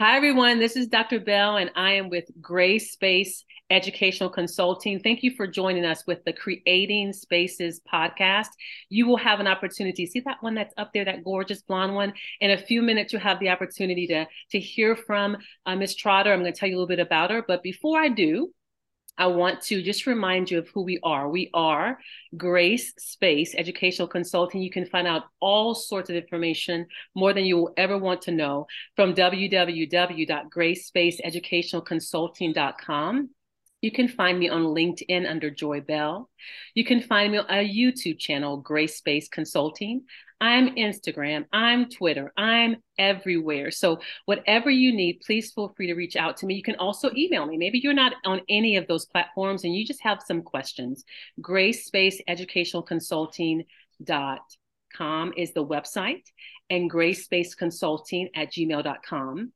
Hi, everyone. This is Dr. Bell, and I am with Grace Space Educational Consulting. Thank you for joining us with the Creating Spaces podcast. You will have an opportunity. See that one that's up there, that gorgeous blonde one? In a few minutes, you'll have the opportunity to, to hear from uh, Miss Trotter. I'm going to tell you a little bit about her. But before I do, I want to just remind you of who we are. We are Grace Space Educational Consulting. You can find out all sorts of information, more than you will ever want to know, from www.gracespaceeducationalconsulting.com. You can find me on LinkedIn under Joy Bell. You can find me on a YouTube channel, Grace Space Consulting. I'm Instagram, I'm Twitter, I'm everywhere. So, whatever you need, please feel free to reach out to me. You can also email me. Maybe you're not on any of those platforms and you just have some questions. Grace Space Educational Consulting.com is the website, and Grace Space Consulting at gmail.com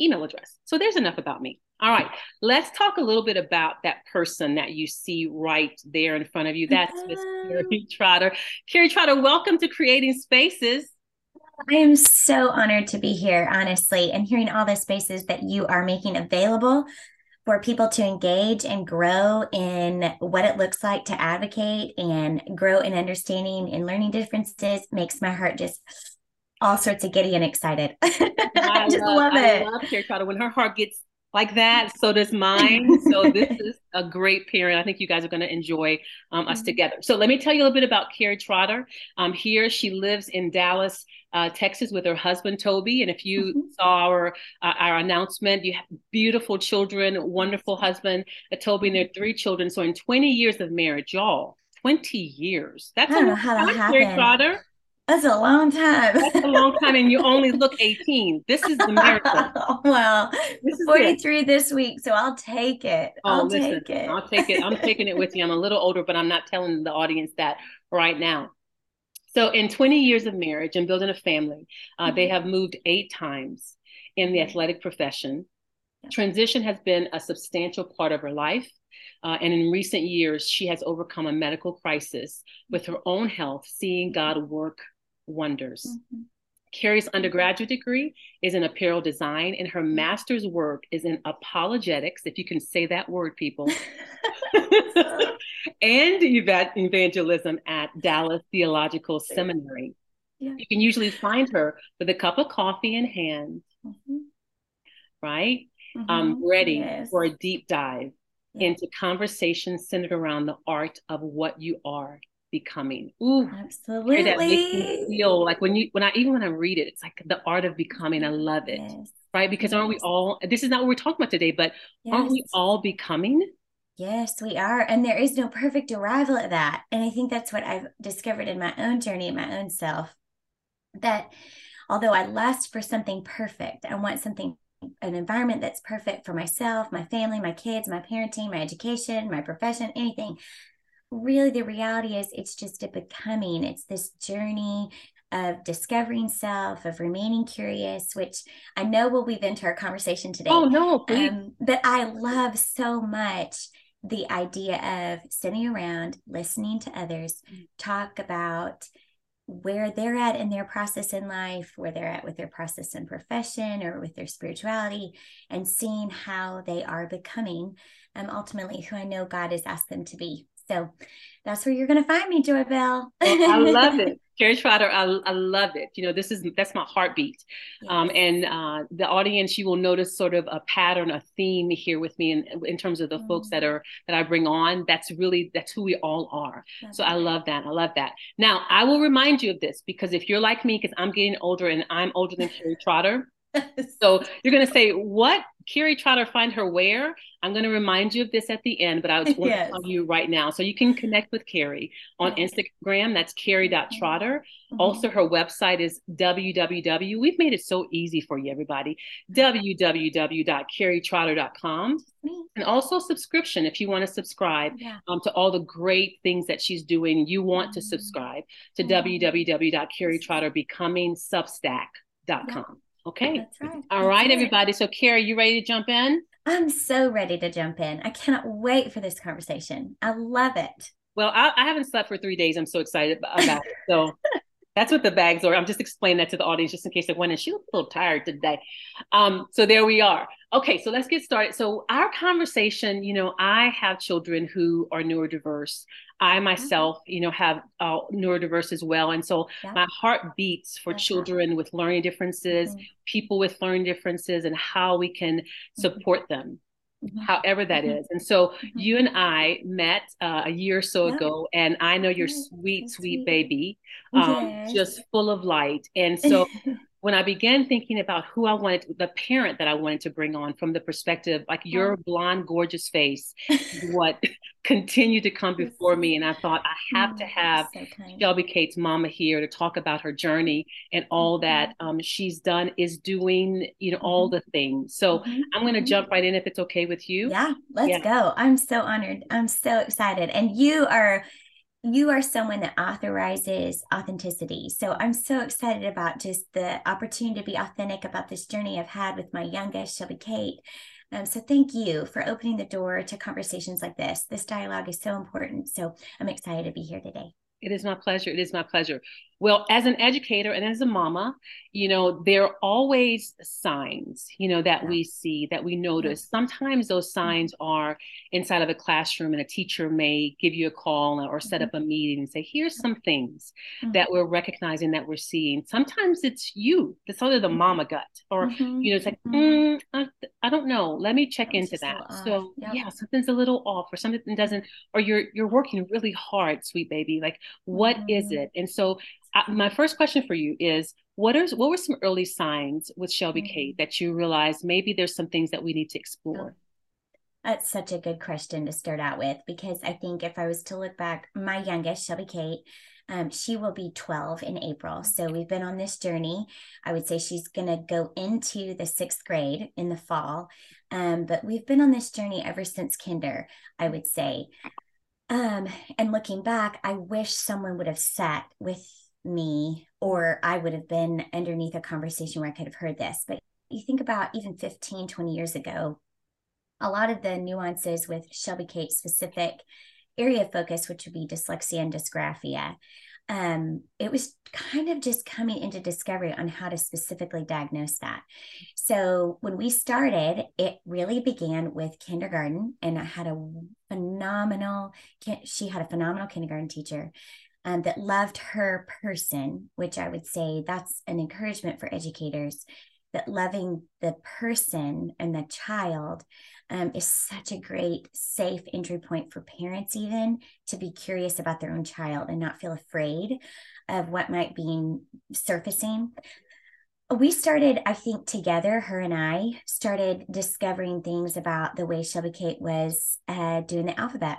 email address. So, there's enough about me. All right, let's talk a little bit about that person that you see right there in front of you. That's Miss Cari Trotter. Cari Trotter, welcome to Creating Spaces. I am so honored to be here, honestly, and hearing all the spaces that you are making available for people to engage and grow in what it looks like to advocate and grow in understanding and learning differences makes my heart just all sorts of giddy and excited. I just love, love it. I love Cari Trotter when her heart gets like that. So does mine. so this is a great pairing. I think you guys are going to enjoy um, us mm-hmm. together. So let me tell you a little bit about Cari Trotter. Um, here she lives in Dallas, uh, Texas, with her husband Toby. And if you mm-hmm. saw our uh, our announcement, you have beautiful children, wonderful husband, uh, Toby, and their three children. So in 20 years of marriage, y'all. 20 years. That's don't how that. Cari Trotter. That's a long time. That's a long time, and you only look 18. This is the miracle. well, this 43 it. this week, so I'll take it. Oh, I'll listen, take it. I'll take it. I'm taking it with you. I'm a little older, but I'm not telling the audience that right now. So, in 20 years of marriage and building a family, uh, mm-hmm. they have moved eight times in the athletic profession. Transition has been a substantial part of her life. Uh, and in recent years, she has overcome a medical crisis with her own health, seeing God work wonders. Mm-hmm. Cari's undergraduate degree is in apparel design, and her master's work is in apologetics, if you can say that word, people, and evangelism at Dallas Theological Seminary. Yeah. You can usually find her with a cup of coffee in hand, mm-hmm. right? Mm-hmm. Um, ready yes. for a deep dive yeah. into conversations centered around the art of what you are becoming. Ooh, absolutely. That makes me feel like when you when I even when I read it, it's like the art of becoming. I love it. Yes. Right? Because yes. aren't we all this is not what we're talking about today, but yes. aren't we all becoming? Yes, we are. And there is no perfect arrival at that. And I think that's what I've discovered in my own journey, in my own self. That although I lust for something perfect, I want something an environment that's perfect for myself, my family, my kids, my parenting, my education, my profession, anything really the reality is it's just a becoming it's this journey of discovering self of remaining curious which i know will weave into our conversation today oh no please. Um, but i love so much the idea of sitting around listening to others talk about where they're at in their process in life, where they're at with their process in profession or with their spirituality, and seeing how they are becoming um, ultimately who I know God has asked them to be. So that's where you're going to find me, Joy Bell. well, I love it. Cari Trotter, I, I love it. You know, this is that's my heartbeat. Yes. Um, and uh, the audience, you will notice sort of a pattern, a theme here with me in, in terms of the mm. folks that mm. are that I bring on. That's really that's who we all are. That's so right. I love that. I love that. Now I will remind you of this because if you're like me, because I'm getting older and I'm older than Cari Trotter. so you're going to say, what Cari Trotter find her where? I'm going to remind you of this at the end, but I was going yes. to tell you right now. So you can connect with Cari on Instagram. That's cari.trotter. Mm-hmm. Also, her website is www. We've made it so easy for you, everybody. www.caritrotter.com. And also subscription if you want to subscribe yeah. um, to all the great things that she's doing. You want mm-hmm. to subscribe to mm-hmm. www.caritrotterbecomingsubstack.com. Yeah. Okay. That's right. All That's right, everybody. So, Cari, you ready to jump in? I'm so ready to jump in. I cannot wait for this conversation. I love it. Well, I, I haven't slept for three days. I'm so excited about it. So, That's what the bags are. I'm just explaining that to the audience just in case they went and she was a little tired today. Um, so there we are. Okay, so let's get started. So our conversation, you know, I have children who are neurodiverse. I mm-hmm. myself, you know, have uh, neurodiverse as well, and so yeah. my heart beats for That's children right. with learning differences, mm-hmm. people with learning differences, and how we can mm-hmm. support mm-hmm. them mm-hmm. However that mm-hmm. is. And so mm-hmm. you and I met uh, a year or so yeah. ago, and I know you're sweet, sweet, sweet baby, um, yes. just full of light. And so when I began thinking about who I wanted, the parent that I wanted to bring on from the perspective, like your blonde, gorgeous face, what continued to come before me. And I thought, I have to mm, have so Shelby Kate's mama here to talk about her journey and all mm-hmm. that um, she's done, is doing, you know, all mm-hmm. the things. So mm-hmm. I'm going to mm-hmm. jump right in if it's okay with you. Yeah, let's yeah. go. I'm so honored. I'm so excited. And you are you are someone that authorizes authenticity. So I'm so excited about just the opportunity to be authentic about this journey I've had with my youngest, Shelby Kate. Um, so thank you for opening the door to conversations like this. This dialogue is so important. So I'm excited to be here today. It is my pleasure. It is my pleasure. Well, as an educator and as a mama, you know, there are always signs, you know, that we see, that we notice. Sometimes those mm-hmm. signs are inside of a classroom, and a teacher may give you a call or set mm-hmm. up a meeting and say, here's some things mm-hmm. that we're recognizing that we're seeing. Sometimes it's you, it's sort of the mama gut, or, mm-hmm. you know, it's like, mm, I, I, don't know, let me check That's into that. So, yep. yeah, something's a little off, or something doesn't, or you're, you're working really hard, sweet baby. Like, what is it? And so, my first question for you is what are what were some early signs with Shelby mm-hmm. Kate that you realized maybe there's some things that we need to explore? That's such a good question to start out with because I think if I was to look back, my youngest, Shelby Kate, um, she will be 12 in April. So we've been on this journey. I would say she's going to go into the sixth grade in the fall. Um, but we've been on this journey ever since kinder, I would say. Um, and looking back, I wish someone would have sat with me or I would have been underneath a conversation where I could have heard this. But you think about even 15, 20 years ago, a lot of the nuances with Shelby Kate specific area of focus, which would be dyslexia and dysgraphia, um, it was kind of just coming into discovery on how to specifically diagnose that. So when we started, it really began with kindergarten, and I had a phenomenal. She had a phenomenal kindergarten teacher um, that loved her person, which I would say that's an encouragement for educators that loving the person and the child um, is such a great safe entry point for parents even to be curious about their own child and not feel afraid of what might be surfacing. We started i think together her and i started discovering things about the way shelby kate was uh, doing the alphabet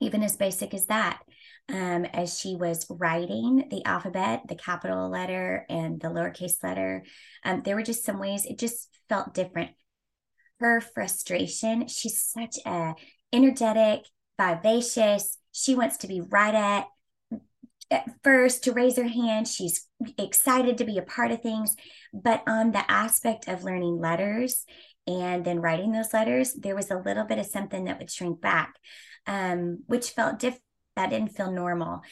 even as basic as that um, as she was writing the alphabet, the capital letter and the lowercase letter. Um, there were just some ways it just felt different. Her frustration, she's such a energetic, vivacious. She wants to be right at at first to raise her hand. She's excited to be a part of things. But on the aspect of learning letters and then writing those letters, there was a little bit of something that would shrink back, um, which felt different that didn't feel normal.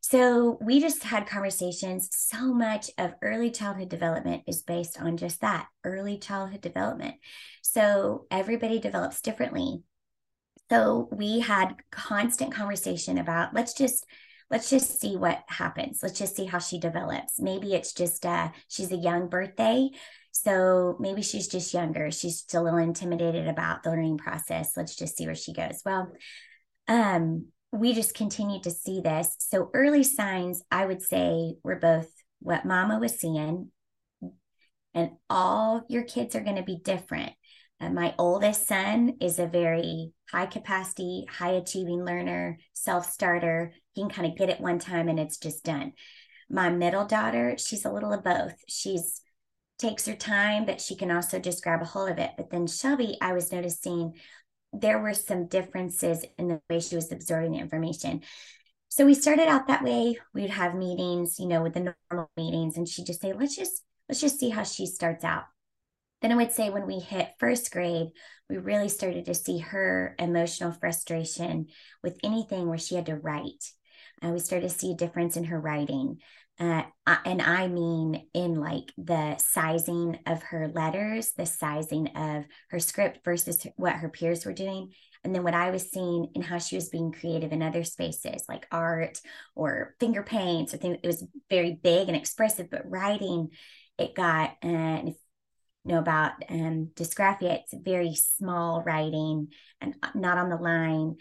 So we just had conversations. So much of early childhood development is based on just that early childhood development. So everybody develops differently. So we had constant conversation about let's just let's just see what happens. Let's just see how she develops. Maybe it's just uh she's a young birthday. So maybe she's just younger. She's still a little intimidated about the learning process. Let's just see where she goes. Well, um, we just continued to see this. So early signs, I would say, were both what mama was seeing, and all your kids are going to be different. Uh, my oldest son is a very high capacity, high achieving learner, self starter. He can kind of get it one time and it's just done. My middle daughter, she's a little of both. She's takes her time, but she can also just grab a hold of it. But then Shelby, I was noticing there were some differences in the way she was absorbing the information. So we started out that way. We'd have meetings, you know, with the normal meetings, and she'd just say, let's just let's just see how she starts out. Then I would say when we hit first grade, we really started to see her emotional frustration with anything where she had to write. Uh, we started to see a difference in her writing. Uh, and I mean in like the sizing of her letters, the sizing of her script versus what her peers were doing. And then what I was seeing in how she was being creative in other spaces like art or finger paints or things. It was very big and expressive, but writing, it got, uh, you know about um, dysgraphia, it's very small writing and not on the line.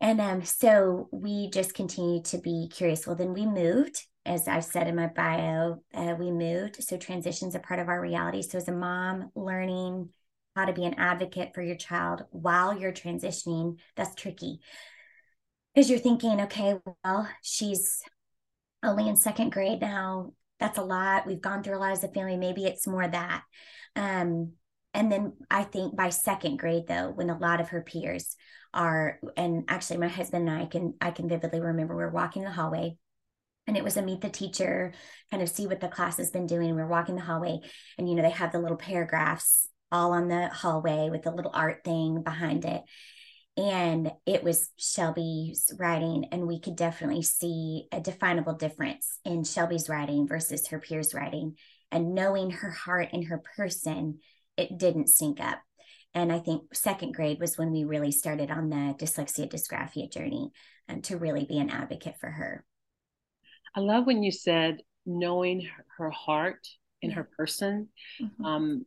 And um, so we just continued to be curious. Well, then we moved as I've said in my bio, uh, we moved. So transition's a part of our reality. So as a mom, learning how to be an advocate for your child while you're transitioning, that's tricky. Because you're thinking, okay, well, she's only in second grade now. That's a lot. We've gone through a lot as a family. Maybe it's more that. Um, and then I think by second grade, though, when a lot of her peers are, and actually my husband and I can I can vividly remember we we're walking the hallway and it was a meet the teacher kind of see what the class has been doing we're walking the hallway and you know they have the little paragraphs all on the hallway with the little art thing behind it. And it was shelby's writing and we could definitely see a definable difference in shelby's writing versus her peers writing and knowing her heart and her person it didn't sync up and i think second grade was when we really started on the dyslexia dysgraphia journey and um, to really be an advocate for her I love when you said knowing her heart and her person. Mm-hmm. Um,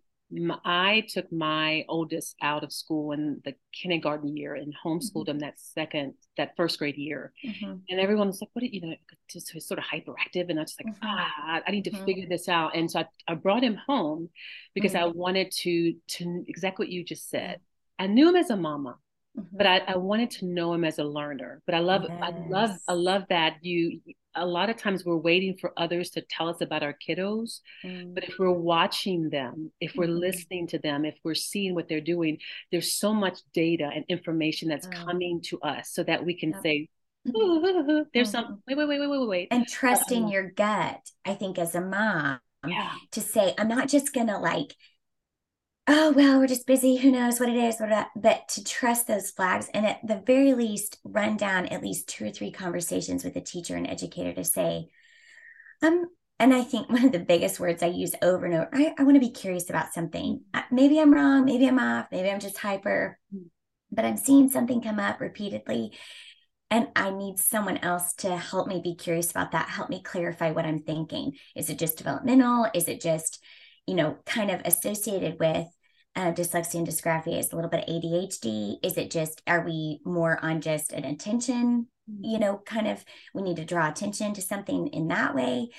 I took my oldest out of school in the kindergarten year and homeschooled mm-hmm. him that second, that first grade year. Mm-hmm. And everyone was like, what, did you know, just sort of hyperactive. And I was just like, mm-hmm. ah, I need to mm-hmm. figure this out. And so I, I brought him home because I mm-hmm. wanted to, to exactly what you just said. I knew him as a mama. Mm-hmm. But I, I wanted to know him as a learner. But I love, yes. I love, I love that you a lot of times we're waiting for others to tell us about our kiddos mm. but if we're watching them if we're mm-hmm. listening to them if we're seeing what they're doing there's so much data and information that's mm. coming to us so that we can yep. say there's mm-hmm. some wait wait wait wait wait wait and trusting uh, your gut i think as a mom yeah. to say i'm not just gonna like oh well we're just busy who knows what it is but to trust those flags and at the very least run down at least two or three conversations with a teacher and educator to say um and i think one of the biggest words i use over and over i, I want to be curious about something uh, maybe i'm wrong maybe i'm off maybe i'm just hyper but i'm seeing something come up repeatedly and I need someone else to help me be curious about that, help me clarify what I'm thinking. Is it just developmental? Is it just, you know, kind of associated with uh, dyslexia and dysgraphia is a little bit of ADHD? Is it just, are we more on just an attention, you know, kind of, we need to draw attention to something in that way?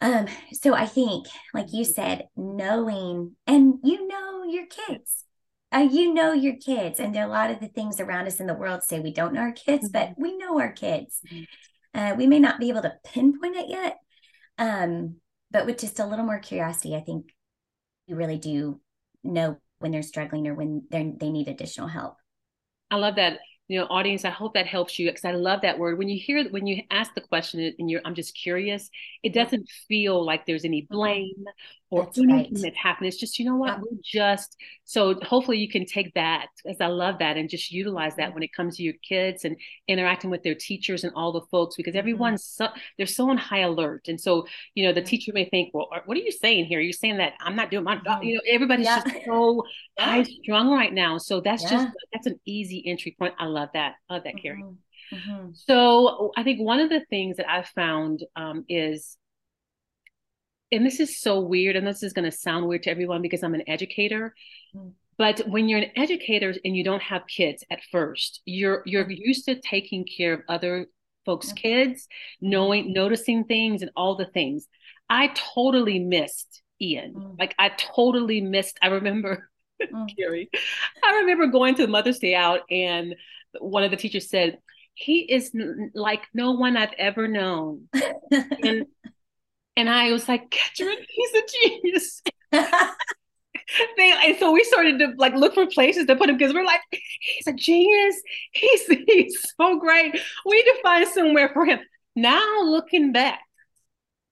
Um, so I think, like you said, knowing, and you know your kids, uh, you know your kids, and there are a lot of the things around us in the world say we don't know our kids, but mm-hmm. we know our kids. Mm-hmm. Uh, we may not be able to pinpoint it yet, um, but with just a little more curiosity, I think you really do know when they're struggling or when they they need additional help. I love that you know audience i hope that helps you because i love that word when you hear when you ask the question and you're i'm just curious it doesn't feel like there's any mm-hmm. blame or that's anything right. that's happened it's just you know what yeah. we're just so hopefully you can take that as i love that and just utilize that when it comes to your kids and interacting with their teachers and all the folks because mm-hmm. everyone's so they're so on high alert and so you know the teacher may think well what are you saying here you're saying that i'm not doing my job you know everybody's yeah. just so high strung right now so that's yeah. just that's an easy entry point i love that i love that mm-hmm. cari mm-hmm. so i think one of the things that i've found um, is and this is so weird and this is going to sound weird to everyone because i'm an educator mm. but when you're an educator and you don't have kids at first you're you're mm. used to taking care of other folks mm. kids knowing noticing things and all the things i totally missed ian mm. like i totally missed i remember. Cari, I remember going to Mother's Day out, and one of the teachers said, "He is n- like no one I've ever known." and and I was like, Ketrin, he's a genius. they and so we started to like look for places to put him because we're like, he's a genius. He's he's so great. We need to find somewhere for him. Now looking back,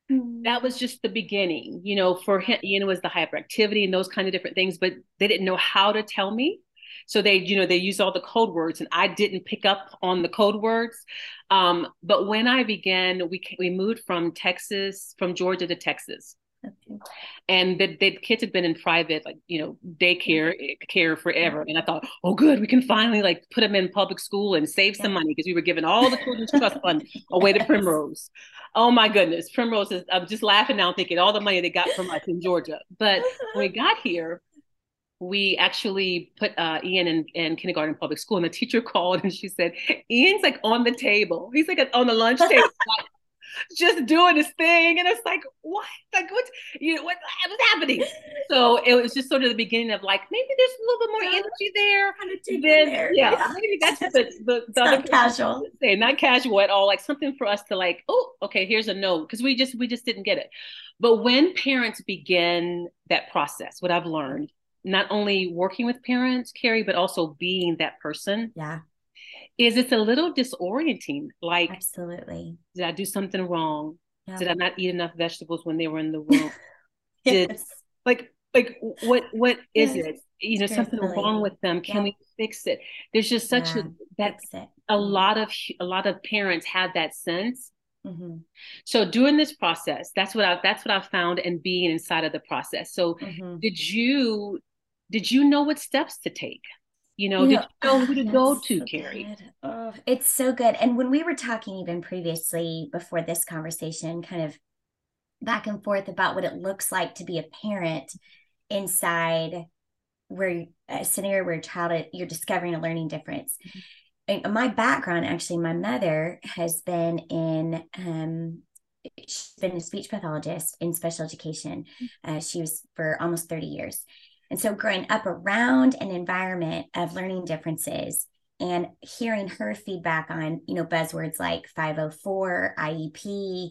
that was just the beginning, you know, for him, you know, was the hyperactivity and those kind of different things, but they didn't know how to tell me. So they, you know, they use all the code words, and I didn't pick up on the code words. Um, but when I began, we we moved from Texas, from Georgia to Texas. Okay. And the, the kids had been in private, like you know, daycare eh, care forever. And I thought, oh, good, we can finally like put them in public school and save some money because we were giving all the children's trust fund away to Primrose. Oh my goodness, Primrose is. I'm just laughing now, thinking all the money they got from us in Georgia. But when we got here, we actually put uh, Ian in, in kindergarten public school, and the teacher called and she said, "Ian's like on the table. He's like on the lunch table." just doing his thing. And it's like, what? Like, what's, you know, what, what's happening? So it was just sort of the beginning of like, maybe there's a little bit more yeah. energy there. Kind of then, there. Yeah, yeah, maybe that's the, the, the other casual. Say, not casual at all. Like something for us to like, oh, okay, here's a note. Cause we just, we just didn't get it. But when parents begin that process, what I've learned, not only working with parents, Cari, but also being that person. Yeah is it's a little disorienting. Like, absolutely. Did I do something wrong? Did I not eat enough vegetables when they were in the room? yes. Did like like what what is yes. it? You know, something wrong with them. Can yeah. we fix it? There's just such yeah. a that a mm-hmm. lot of a lot of parents have that sense. Mm-hmm. So during this process, that's what I that's what I found and being inside of the process. So mm-hmm. did you did you know what steps to take? You know, know, did you know who to go to, so Cari? Oh, it's so good. And when we were talking even previously before this conversation, kind of back and forth about what it looks like to be a parent inside where a scenario where a child you're discovering a learning difference. Mm-hmm. my background, actually, my mother has been in um, she's been a speech pathologist in special education. Mm-hmm. Uh, she was for almost 30 years. And so growing up around an environment of learning differences and hearing her feedback on, you know, buzzwords like 504, IEP,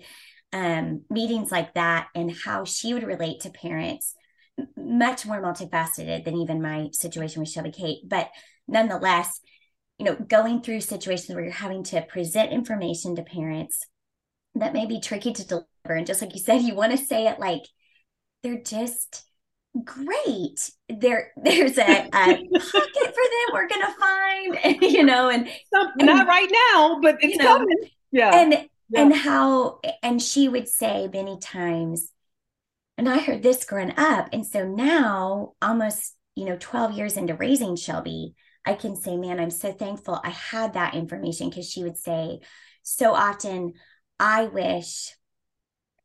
um, meetings like that, and how she would relate to parents, much more multifaceted than even my situation with Shelby Kate. But nonetheless, you know, going through situations where you're having to present information to parents that may be tricky to deliver. And just like you said, you want to say it like they're just great. There there's a, a pocket for them we're gonna find you know and, and not right now but it's you know, coming. Yeah. and yeah. and how and she would say many times and i heard this growing up and so now almost you know 12 years into raising shelby i can say man i'm so thankful i had that information because she would say so often i wish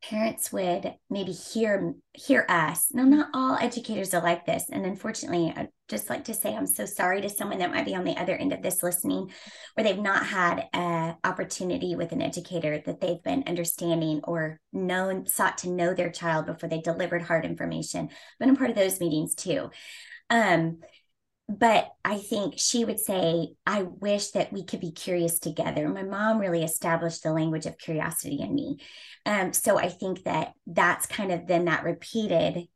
parents would maybe hear hear us. Now not all educators are like this. And unfortunately i just like to say i'm so sorry to someone that might be on the other end of this listening where they've not had an opportunity with an educator that they've been understanding or known sought to know their child before they delivered hard information. But i'm part of those meetings too. Um, but I think she would say, I wish that we could be curious together. My mom really established the language of curiosity in me. Um, so I think that that's kind of then that repeated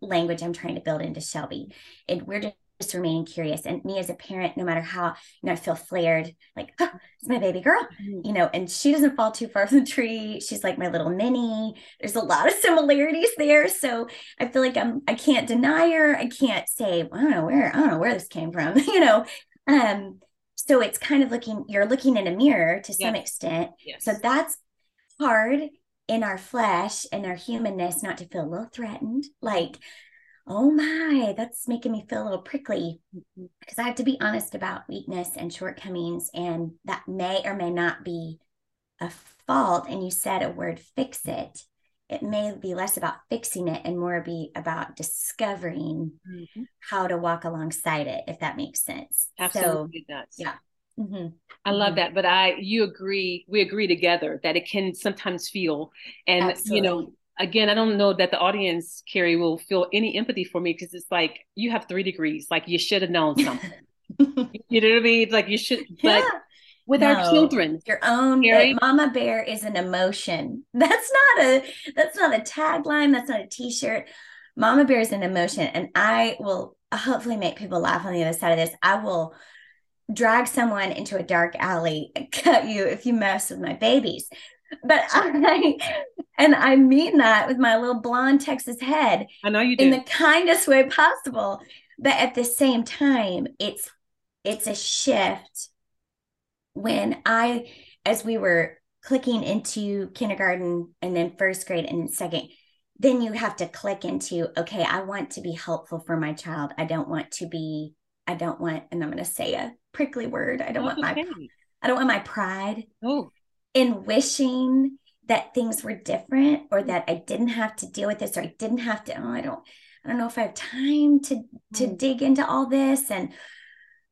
language I'm trying to build into Shelby. And we're just just remaining curious. And me as a parent, no matter how, you know, I feel flared, like, oh, it's my baby girl, mm-hmm. you know, and she doesn't fall too far from the tree. She's like my little mini. There's a lot of similarities there. So I feel like I'm, I can't deny her. I can't say, well, I don't know where, I don't know where this came from, you know. Um, so it's kind of looking, you're looking in a mirror to some yes. extent. Yes. So that's hard in our flesh and our humanness not to feel a little threatened. Like, oh my, that's making me feel a little prickly mm-hmm. because I have to be honest about weakness and shortcomings, and that may or may not be a fault. And you said a word, fix it. It may be less about fixing it and more be about discovering mm-hmm. how to walk alongside it, if that makes sense. Absolutely so, does. Yeah. Mm-hmm. I love mm-hmm. that, but I you agree we agree together that it can sometimes feel and Absolutely. you know again, I don't know that the audience, Cari, will feel any empathy for me because it's like you have three degrees. Like you should have known something. you know what I mean? Like you should, yeah. but with no, our children, your own Cari, mama bear is an emotion. That's not a that's not a tagline. That's not a t-shirt. Mama bear is an emotion, and I will hopefully make people laugh on the other side of this. I will drag someone into a dark alley and cut you if you mess with my babies but I and I mean that with my little blonde Texas head. I know you do. in the kindest way possible. but at the same time it's it's a shift when i as we were clicking into kindergarten and then first grade and second then you have to click into okay i want to be helpful for my child i don't want to be i don't want and i'm going to say a prickly word i don't want my i don't want my pride oh. In wishing that things were different or that i didn't have to deal with this or i didn't have to oh i don't i don't know if i have time to to mm. dig into all this and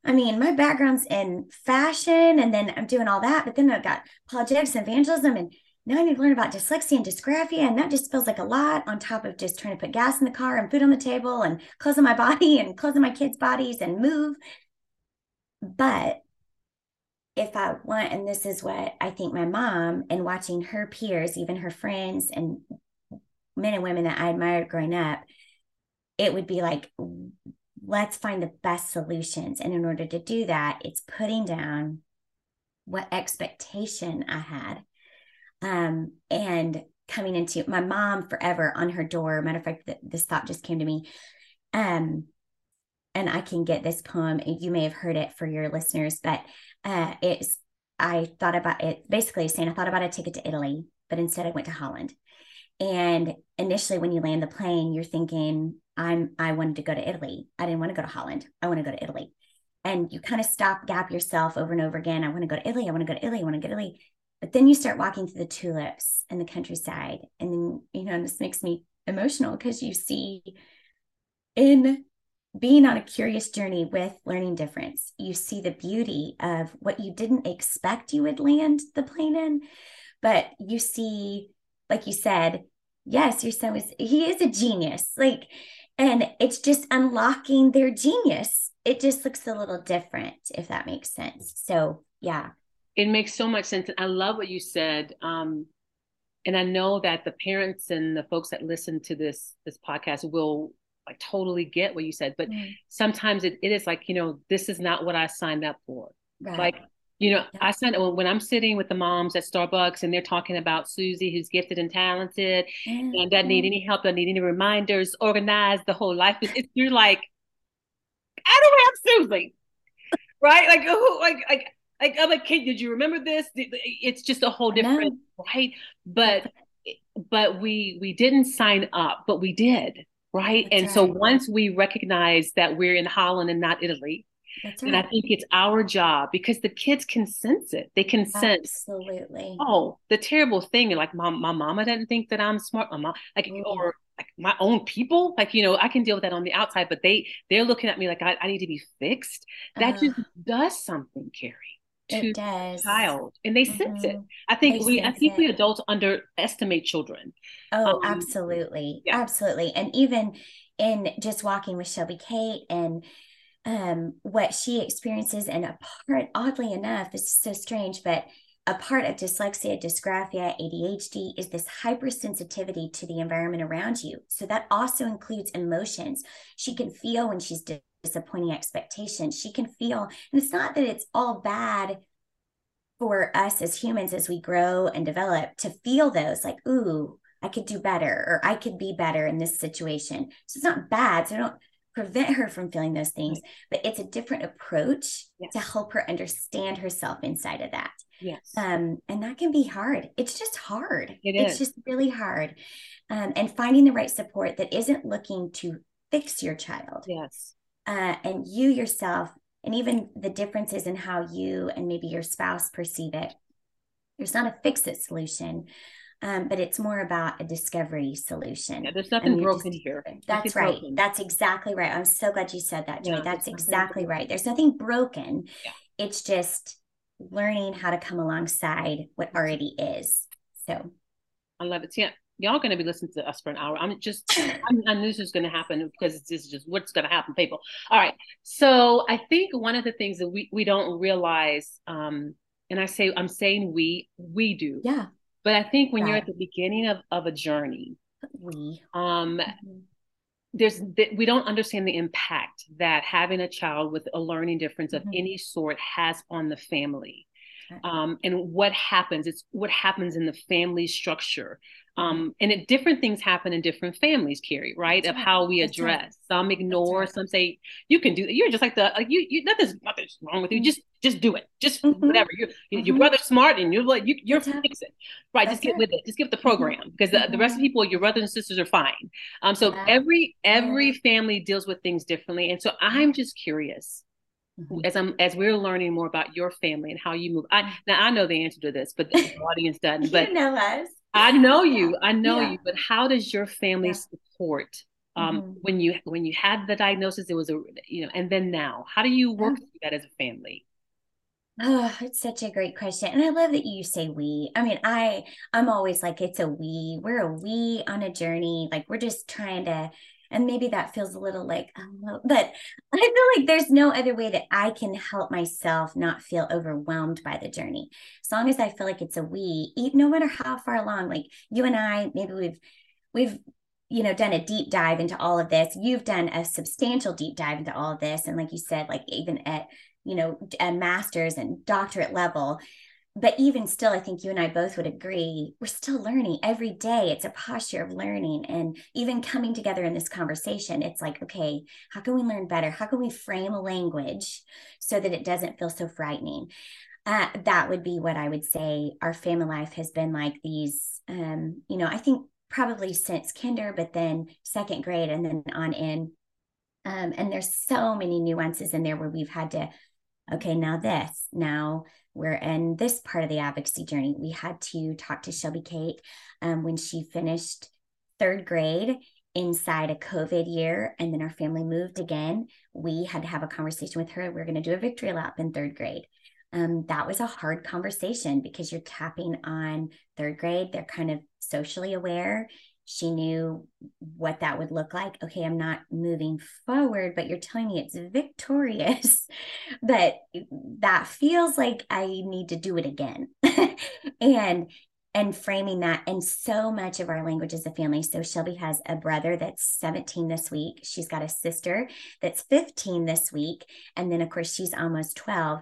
I mean, my background's in fashion and then I'm doing all that, but then I've got apologetics and evangelism and now I need to learn about dyslexia and dysgraphia. And that just feels like a lot on top of just trying to put gas in the car and food on the table and clothes on my body and clothes on my kids' bodies and move. But if I want, and this is what I think my mom and watching her peers, even her friends and men and women that I admired growing up, it would be like, let's find the best solutions. And in order to do that, it's putting down what expectation I had. Um, and coming into my mom forever on her door. Matter of fact, this thought just came to me. Um, and I can get this poem. You may have heard it for your listeners, but uh, it's I thought about it basically saying I thought about a ticket to Italy, but instead I went to Holland. And initially, when you land the plane, you're thinking, I'm I wanted to go to Italy. I didn't want to go to Holland. I want to go to Italy. And you kind of stop gap yourself over and over again. I want to go to Italy. I want to go to Italy. I want to go to Italy. But then you start walking through the tulips and the countryside. And then, you know, this makes me emotional because you see in being on a curious journey with learning difference, you see the beauty of what you didn't expect you would land the plane in. But you see, like you said, yes, your son was, he is a genius. Like, and it's just unlocking their genius. It just looks a little different, if that makes sense. So, yeah. It makes so much sense. I love what you said. Um, and I know that the parents and the folks that listen to this this podcast will like totally get what you said. But mm. sometimes it, it is like, you know, this is not what I signed up for. Right. Like you know, yeah. I signed when I'm sitting with the moms at Starbucks and they're talking about Susie, who's gifted and talented mm-hmm. and doesn't need any help, doesn't need any reminders, organized the whole life. It's, you're like, I don't have Susie, right? Like, who, like, like, like, I'm like, kid, did you remember this? It's just a whole different, right? But, but we we didn't sign up, but we did, right? That's and right. so once we recognize that we're in Holland and not Italy, that's right. And I think it's our job because the kids can sense it. They can sense absolutely. Oh, the terrible thing. Like my my mama doesn't think that I'm smart. My mom, like mm-hmm. or like my own people. Like you know, I can deal with that on the outside, but they they're looking at me like I, I need to be fixed. That uh, just does something, Cari. It does. child, and they mm-hmm. sense it. Mm-hmm. I think they we I think it. we adults underestimate children. Oh, um, absolutely, yeah. absolutely, and even in just walking with Shelby Kate and um, what she experiences. And a part, oddly enough, this is so strange, but a part of dyslexia, dysgraphia, ADHD is this hypersensitivity to the environment around you. So that also includes emotions. She can feel when she's disappointing expectations. She can feel, and it's not that it's all bad for us as humans as we grow and develop to feel those like, ooh, I could do better or I could be better in this situation. So it's not bad. So I don't prevent her from feeling those things, but it's a different approach yes. to help her understand herself inside of that. Yes. Um, and that can be hard. It's just hard. It it's just really hard. Um, and finding the right support that isn't looking to fix your child. Yes. Uh, and you yourself, and even the differences in how you and maybe your spouse perceive it. There's not a fix it solution, um, but it's more about a discovery solution. Yeah, there's nothing broken just, here. That's right. Broken. That's exactly right. I'm so glad you said that, Joy. Yeah, that's exactly right. There's nothing broken. Yeah. It's just learning how to come alongside what already is. So I love it. Yeah, y'all going to be listening to us for an hour. I'm just, I'm, and this was going to happen because this is just what's going to happen, people. All right. So I think one of the things that we we don't realize, um, and I say I'm saying we we do. Yeah. But I think when you're at the beginning of, of a journey, we um mm-hmm. there's we don't understand the impact that having a child with a learning difference of mm-hmm. any sort has on the family. um, and what happens. It's what happens in the family structure. Um, and it, different things happen in different families, Cari, right? That's of right. how we address. Right. Some ignore, right. some say you can do it. You're just like the like you. You nothing's nothing's wrong with you. Mm-hmm. Just just do it. Just mm-hmm. whatever. You're, mm-hmm. Your brother's smart, and you're like you, you're fix it, right? That's just get it. with it. Just get the mm-hmm. program because the, the rest of the mm-hmm. people, your brothers and sisters, are fine. Um, so yeah. every every family deals with things differently, and so I'm just curious Mm-hmm. as I'm as we're learning more about your family and how you move. I now I know the answer to this, but the audience doesn't. But you know us. I know you. I know yeah. you. But how does your family yeah. support um, mm-hmm. when you when you had the diagnosis? It was a you know, and then now, how do you work through that as a family? Oh, it's such a great question. And I love that you say we. I mean, I I'm always like it's a we. We're a we on a journey. Like we're just trying to and maybe that feels a little like oh, but i feel like there's no other way that i can help myself not feel overwhelmed by the journey. As long as i feel like it's a we no matter how far along like you and i maybe we've we've you know done a deep dive into all of this. You've done a substantial deep dive into all of this. And like you said like even at you know a master's and doctorate level but even still, I think you and I both would agree, we're still learning every day. It's a posture of learning. And even coming together in this conversation, it's like, okay, how can we learn better? How can we frame a language so that it doesn't feel so frightening? Uh, that would be what I would say our family life has been like these, um, you know, I think probably since kinder, but then second grade and then on in. Um, and there's so many nuances in there where we've had to, okay, now this, now we're in this part of the advocacy journey. We had to talk to Shelby Kate um, when she finished third grade inside a COVID year, and then our family moved again. We had to have a conversation with her. We we're going to do a victory lap in third grade. Um, that was a hard conversation because you're tapping on third grade. They're kind of socially aware she knew what that would look like. Okay, I'm not moving forward, but you're telling me it's victorious. but that feels like I need to do it again. and and framing that and so much of our language as a family. So Shelby has a brother that's 17 this week. She's got a sister that's 15 this week. And then of course she's almost 12.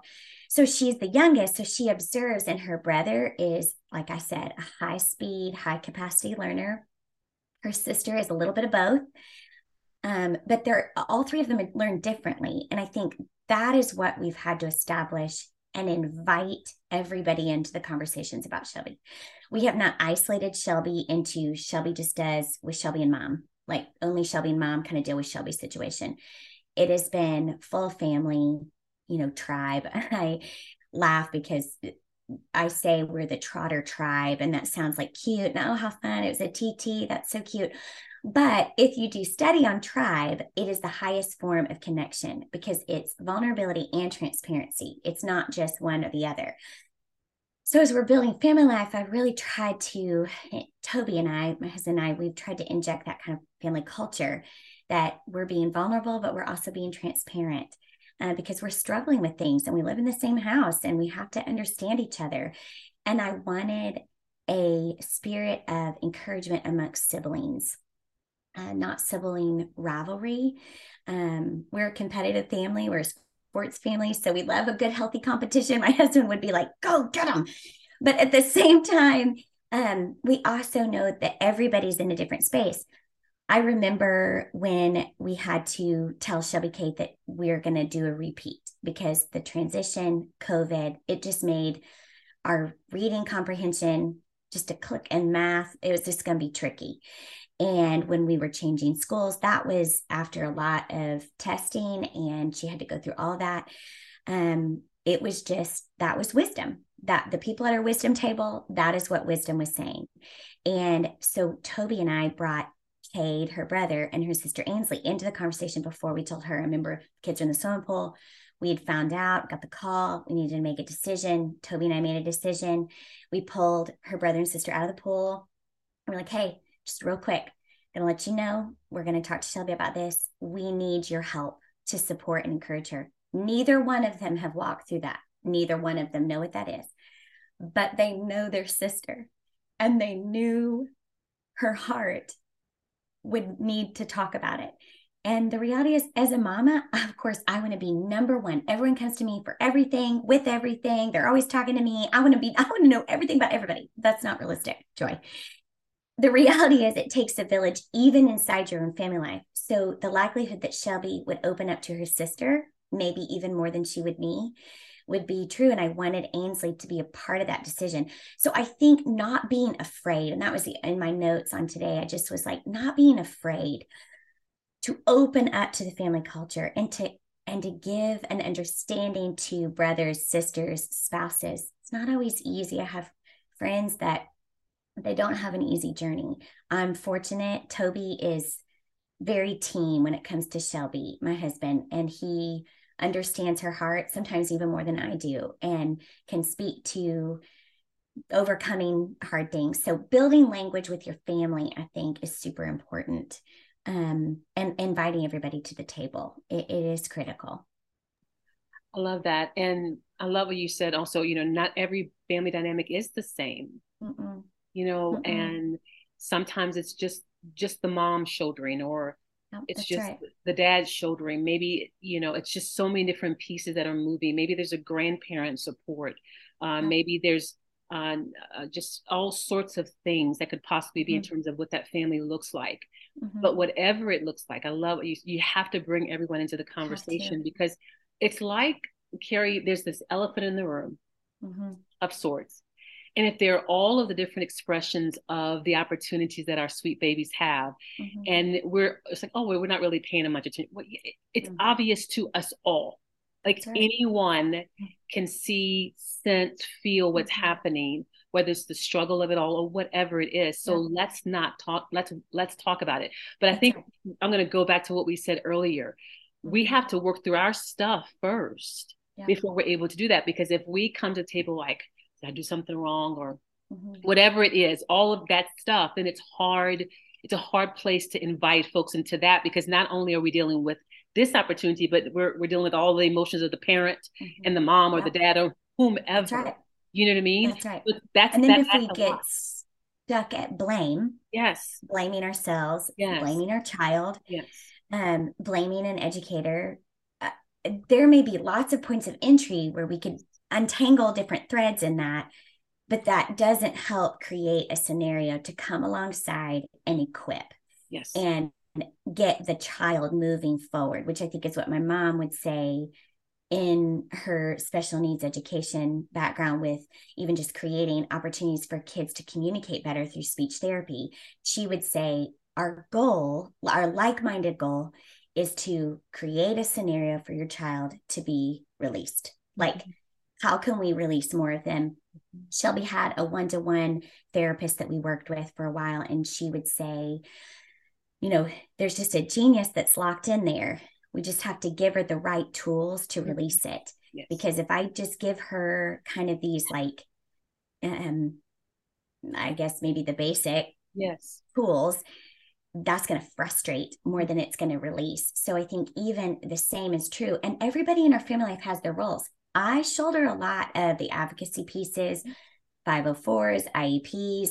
So she's the youngest. So she observes, and her brother is, like I said, a high speed, high capacity learner her sister is a little bit of both. Um, but they're all three of them learn differently. And I think that is what we've had to establish and invite everybody into the conversations about Shelby. We have not isolated Shelby into Shelby just does with Shelby and mom, like only Shelby and mom kind of deal with Shelby's situation. It has been full family, you know, tribe. I laugh because I say we're the Trotter tribe, and that sounds like cute. Oh, how fun. It was a TT. That's so cute. But if you do study on tribe, it is the highest form of connection because it's vulnerability and transparency. It's not just one or the other. So as we're building family life, I really tried to, Toby and I, my husband and I, we've tried to inject that kind of family culture that we're being vulnerable, but we're also being transparent uh, because we're struggling with things and we live in the same house and we have to understand each other. And I wanted a spirit of encouragement amongst siblings. Uh, not sibling rivalry. Um, we're a competitive family. We're a sports family, so we love a good, healthy competition. My husband would be like, "Go get them," but at the same time, um, we also know that everybody's in a different space. I remember when we had to tell Shelby Kate that we're going to do a repeat because the transition, COVID, it just made our reading comprehension just a click and math. It was just going to be tricky. And when we were changing schools, that was after a lot of testing, and she had to go through all that. Um, it was just that was wisdom that the people at our wisdom table, that is what wisdom was saying. And so Toby and I brought Cade, her brother, and her sister Ainsley into the conversation before we told her. I remember kids were in the swimming pool. We had found out, got the call. We needed to make a decision. Toby and I made a decision. We pulled her brother and sister out of the pool. We're like, hey, just real quick, gonna let you know we're gonna talk to Shelby about this. We need your help to support and encourage her. Neither one of them have walked through that. Neither one of them know what that is, but they know their sister and they knew her heart would need to talk about it. And the reality is, as a mama, of course, I want to be number one. Everyone comes to me for everything, with everything. They're always talking to me. I want to be, I want to know everything about everybody. That's not realistic, Joy. The reality is, it takes a village, even inside your own family life. So the likelihood that Shelby would open up to her sister, maybe even more than she would me, would be true. And I wanted Ainsley to be a part of that decision. So I think not being afraid, and that was the, in my notes on today, I just was like, not being afraid to open up to the family culture and to and to give an understanding to brothers, sisters, spouses. It's not always easy. I have friends that they don't have an easy journey. I'm fortunate. Toby is very team when it comes to Shelby, my husband, and he understands her heart sometimes even more than I do and can speak to overcoming hard things. So building language with your family, I think, is super important um, and inviting everybody to the table. It, it is critical. I love that. And I love what you said also, you know, not every family dynamic is the same, Mm-mm. you know, Mm-mm. and sometimes it's just, just the mom shouldering or it's just right. the dad shouldering maybe you know it's just so many different pieces that are moving maybe there's a grandparent support uh, maybe there's uh, uh, just all sorts of things that could possibly be mm-hmm. in terms of what that family looks like Mm-hmm. But whatever it looks like, I love you. You have to bring everyone into the conversation because it's like Cari. There's this elephant in the room mm-hmm. of sorts, and if there are all of the different expressions of the opportunities that our sweet babies have, mm-hmm. and we're it's like, oh, we're not really paying them much attention. It's mm-hmm. obvious to us all. Like right. anyone mm. can see, sense, feel what's mm-hmm. happening whether it's the struggle of it all or whatever it is. So yeah. let's not talk, let's let's talk about it. But I think I'm gonna go back to what we said earlier. We mm-hmm. have to work through our stuff first yeah. before we're able to do that. Because if we come to the table like, I do something wrong or mm-hmm. whatever it is, all of that stuff, then it's hard, it's a hard place to invite folks into that because not only are we dealing with this opportunity, but we're we're dealing with all the emotions of the parent mm-hmm. and the mom or yeah. the dad or whomever. You know what I mean? That's right. But that's and then that, if we get lot. stuck at blame, yes, blaming ourselves, yes. blaming our child, yes, um, blaming an educator, uh, there may be lots of points of entry where we could untangle different threads in that, but that doesn't help create a scenario to come alongside and equip. Yes, and get the child moving forward, which I think is what my mom would say in her special needs education background with even just creating opportunities for kids to communicate better through speech therapy, she would say, Our goal, our like minded goal, is to create a scenario for your child to be released. Like, mm-hmm. How can we release more of them? Shelby had a one to one therapist that we worked with for a while, and she would say, you know, there's just a genius that's locked in there. We just have to give her the right tools to mm-hmm. release it. Yes. because if i just give her kind of these like um i guess maybe the basic yes. tools that's going to frustrate more than it's going to release. So i think even the same is true and everybody in our family life has their roles i shoulder a lot of the advocacy pieces 504s ieps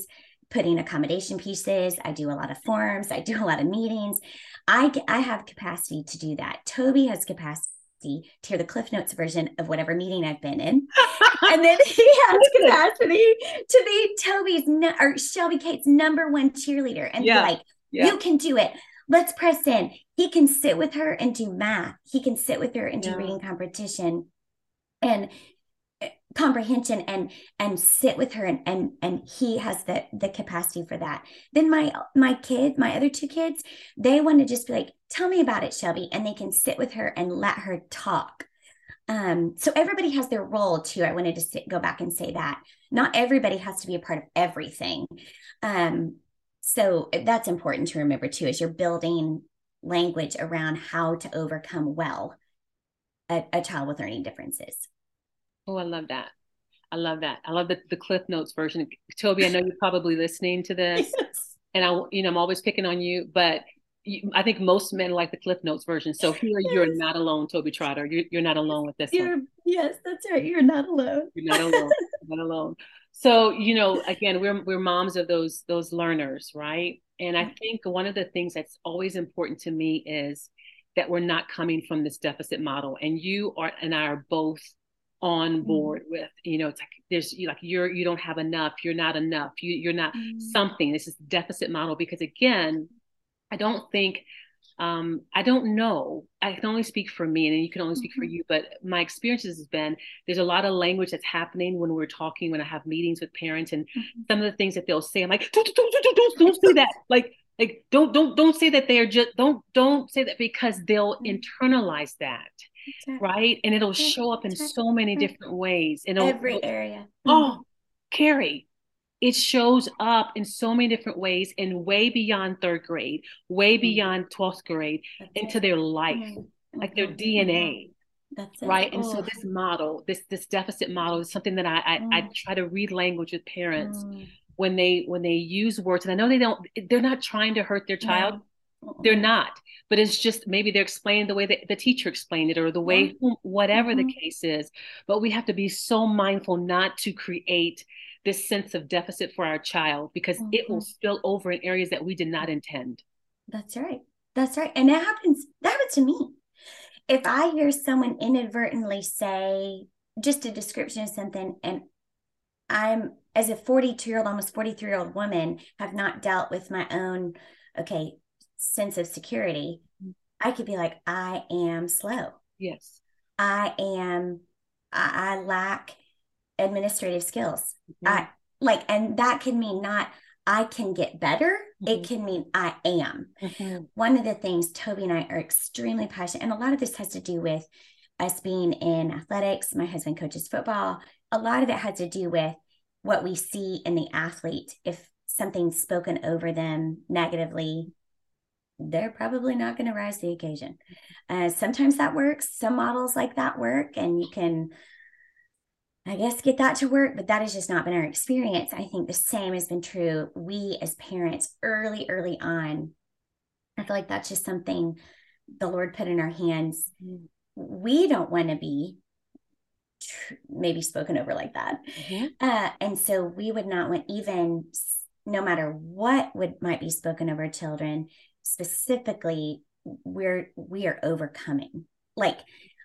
putting accommodation pieces. I do a lot of forms. I do a lot of meetings. I I have capacity to do that. Toby has capacity to hear the Cliff Notes version of whatever meeting I've been in, and then he has capacity to be Toby's or Shelby Kate's number one cheerleader, and yeah. be like, yeah. "You can do it." Let's press in. He can sit with her and do math. He can sit with her and do yeah. reading competition. And comprehension and and sit with her and and and he has the the capacity for that. Then my my kid my other two kids they want to just be like tell me about it shelby and they can sit with her and let her talk. Um so everybody has their role too. I wanted to sit, go back and say that. Not everybody has to be a part of everything. Um so that's important to remember too as you're building language around how to overcome well a, a child with learning differences Oh, I love that. I love that. I love the, the Cliff Notes version. Toby, I know you're probably listening to this, yes. and I, you know, I'm always picking on you, but you, I think most men like the Cliff Notes version. So here, yes. you're not alone, Toby Trotter. You're, you're not alone with this you're, one. Yes, that's right. You're not alone. You're not alone. not alone. so you know again we're we're moms of those those learners right and i mm-hmm. think one of the things that's always important to me is that we're not coming from this deficit model and you are and i are both on mm-hmm. board mm-hmm. with you know it's like there's like you're you don't have enough you're not enough you you're not mm-hmm. something this is deficit model because again i don't think um, I don't know. I can only speak for me, and you can only speak mm-hmm. for you. But my experiences has been there's a lot of language that's happening when we're talking, when I have meetings with parents, and mm-hmm. some of the things that they'll say, I'm like, don't, don't, don't, don't, don't say that. Like, like don't, don't, don't say that they are just don't, don't say that because they'll mm-hmm. internalize that, exactly. right? And it'll show up in so many different ways in every area. Oh, Cari, it shows up in so many different ways and way beyond third grade, way mm-hmm. beyond 12th grade That's into it. their life, mm-hmm. like their DNA. That's right. And so this model, this this deficit model is something that I I, mm. I try to read language with parents mm. When they when they use words. And I know they don't they're not trying to hurt their child. No. They're not, but it's just maybe they're explaining the way that the teacher explained it or the way yeah. whatever mm-hmm. the case is. But we have to be so mindful not to create this sense of deficit for our child because mm-hmm. it will mm-hmm. spill over in areas that we did not intend. That's right. That's right. And that happens, that happens to me. If I hear someone inadvertently say just a description of something, and I'm as a 42 year old, almost 43 year old woman, have not dealt with my own, okay, sense of security, I could be like, I am slow. Yes. I am, I, I lack administrative skills. Mm-hmm. I like, and that can mean not I can get better. Mm-hmm. It can mean I am. Mm-hmm. One of the things Toby and I are extremely passionate, and a lot of this has to do with us being in athletics. My husband coaches football. A lot of it has to do with what we see in the athlete. If something's spoken over them negatively, they're probably not going to rise to the occasion. Uh, sometimes that works. Some models like that work, and you can I guess get that to work, but that has just not been our experience. I think the same has been true. We as parents, early, early on, I feel like that's just something the Lord put in our hands. Mm-hmm. We don't want to be maybe spoken over like that. Mm-hmm. Uh, and so we would not want even no matter what would might be spoken over children, specifically, we're we are overcoming. Like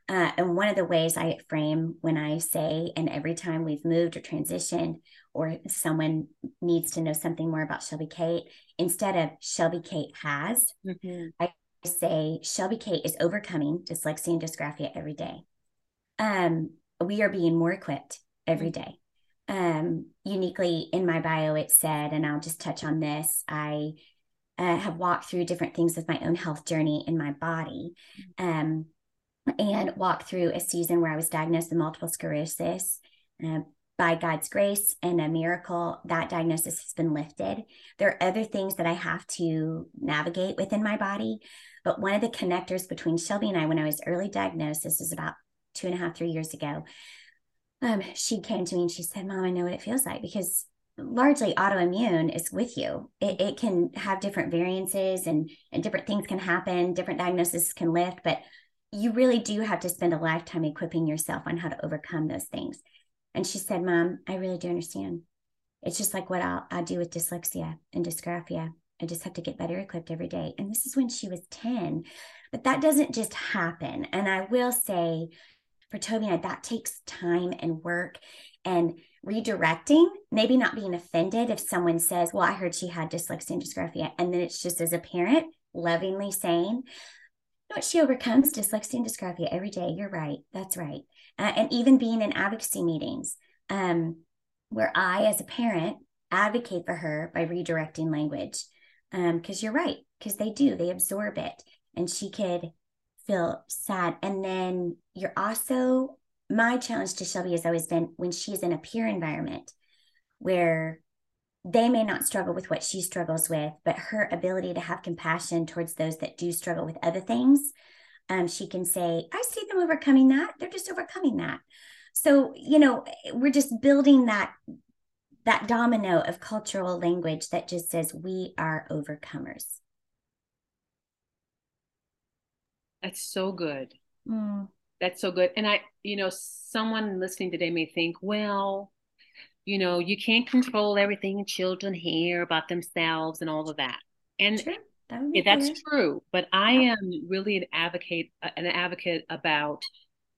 uh, and one of the ways I frame when I say, and every time we've moved or transitioned, or someone needs to know something more about Shelby Kate, instead of Shelby Kate has, mm-hmm. I say Shelby Kate is overcoming dyslexia and dysgraphia every day. Um, we are being more equipped every mm-hmm. Um, uniquely in my bio, it said, and I'll just touch on this. I uh, have walked through different things with my own health journey in my body. Mm-hmm. Um, and walked through a season where I was diagnosed with multiple sclerosis. Uh, by God's grace and a miracle, that diagnosis has been lifted. There are other things that I have to navigate within my body. But one of the connectors between Shelby and I, when I was early diagnosed, this was about two and a half, three years ago, um, she came to me and she said, Mom, I know what it feels like because largely autoimmune is with you. It, it can have different variances and, and different things can happen, different diagnoses can lift, but you really do have to spend a lifetime equipping yourself on how to overcome those things. And she said, Mom, I really do understand. It's just like what I'll, I do with dyslexia and dysgraphia. I just have to get better equipped every day. And this is when she was 10. But that doesn't just happen. And I will say for I, that takes time and work and redirecting, maybe not being offended if someone says, Well, I heard she had dyslexia and dysgraphia. And then it's just as a parent, lovingly saying, know, she overcomes dyslexia and dysgraphia every day. You're right. That's right. Uh, and even being in advocacy meetings um, where I, as a parent, advocate for her by redirecting language. Because um, you're right, because they do, they absorb it. And she could feel sad. And then you're also, my challenge to Shelby has always been when she's in a peer environment where they may not struggle with what she struggles with, but her ability to have compassion towards those that do struggle with other things, um, she can say, I see them overcoming that. They're just overcoming that. So, you know, we're just building that that domino of cultural language that just says we are overcomers. That's so good. Mm. That's so good. And I, you know, someone listening today may think, well, you know, you can't control everything children hear about themselves and all of that. And sure. that yeah, that's true. But I am really an advocate, uh, an advocate about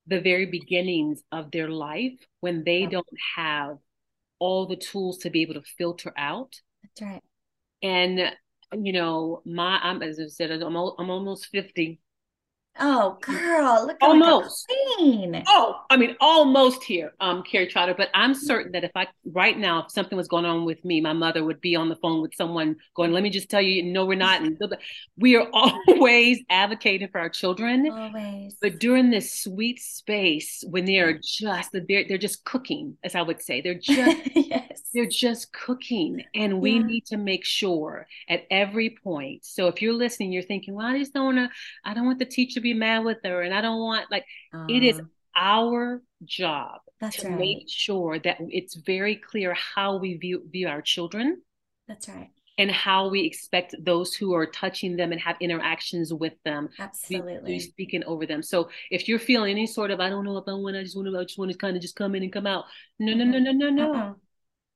the very beginnings of their life when they yeah. don't have all the tools to be able to filter out. That's right. And you know, my I'm as I said, I'm, I'm almost 50. Oh, girl, look almost. Oh, I mean, almost here, um, Cari Trotter. But I'm certain that if I right now, if something was going on with me, my mother would be on the phone with someone going, "Let me just tell you, no, we're not." And we are always advocating for our children. Always. But during this sweet space, when they are just they're they're just cooking, as I would say, they're just yes. They're just cooking, and we yeah. need to make sure at every point. So if you're listening, you're thinking, "Well, I just don't want to. I don't want the teacher." To be mad with her and I don't want like uh, it is our job to right. make sure that it's very clear how we view view our children. That's right. And how we expect those who are touching them and have interactions with them, absolutely speaking over them. So if you're feeling any sort of, I don't know if I want, I just want to, I just want to kind of just come in and come out. No, no, no, no, no, no, uh-uh.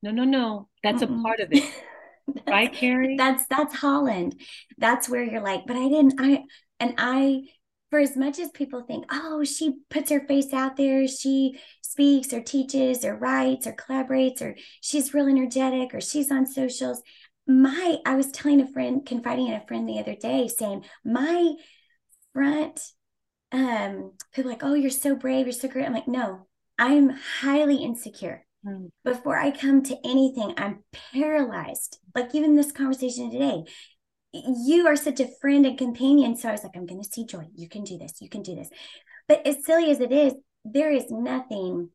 No, no, no. That's uh-uh. a part of it, right, Cari? That's that's Holland. That's where you're like, but I didn't. I and I for as much as people think, oh, she puts her face out there, she speaks or teaches or writes or collaborates or she's real energetic or she's on socials. My, I was telling a friend, confiding in a friend the other day, saying, my front, um, people like, oh, you're so brave, you're so great. I'm like, no, I'm highly insecure. Mm. Before I come to anything, I'm paralyzed. Like even this conversation today, you are such a friend and companion. So I was like, I'm going to see joy. You can do this. You can do this. But as silly as it is, there is nothing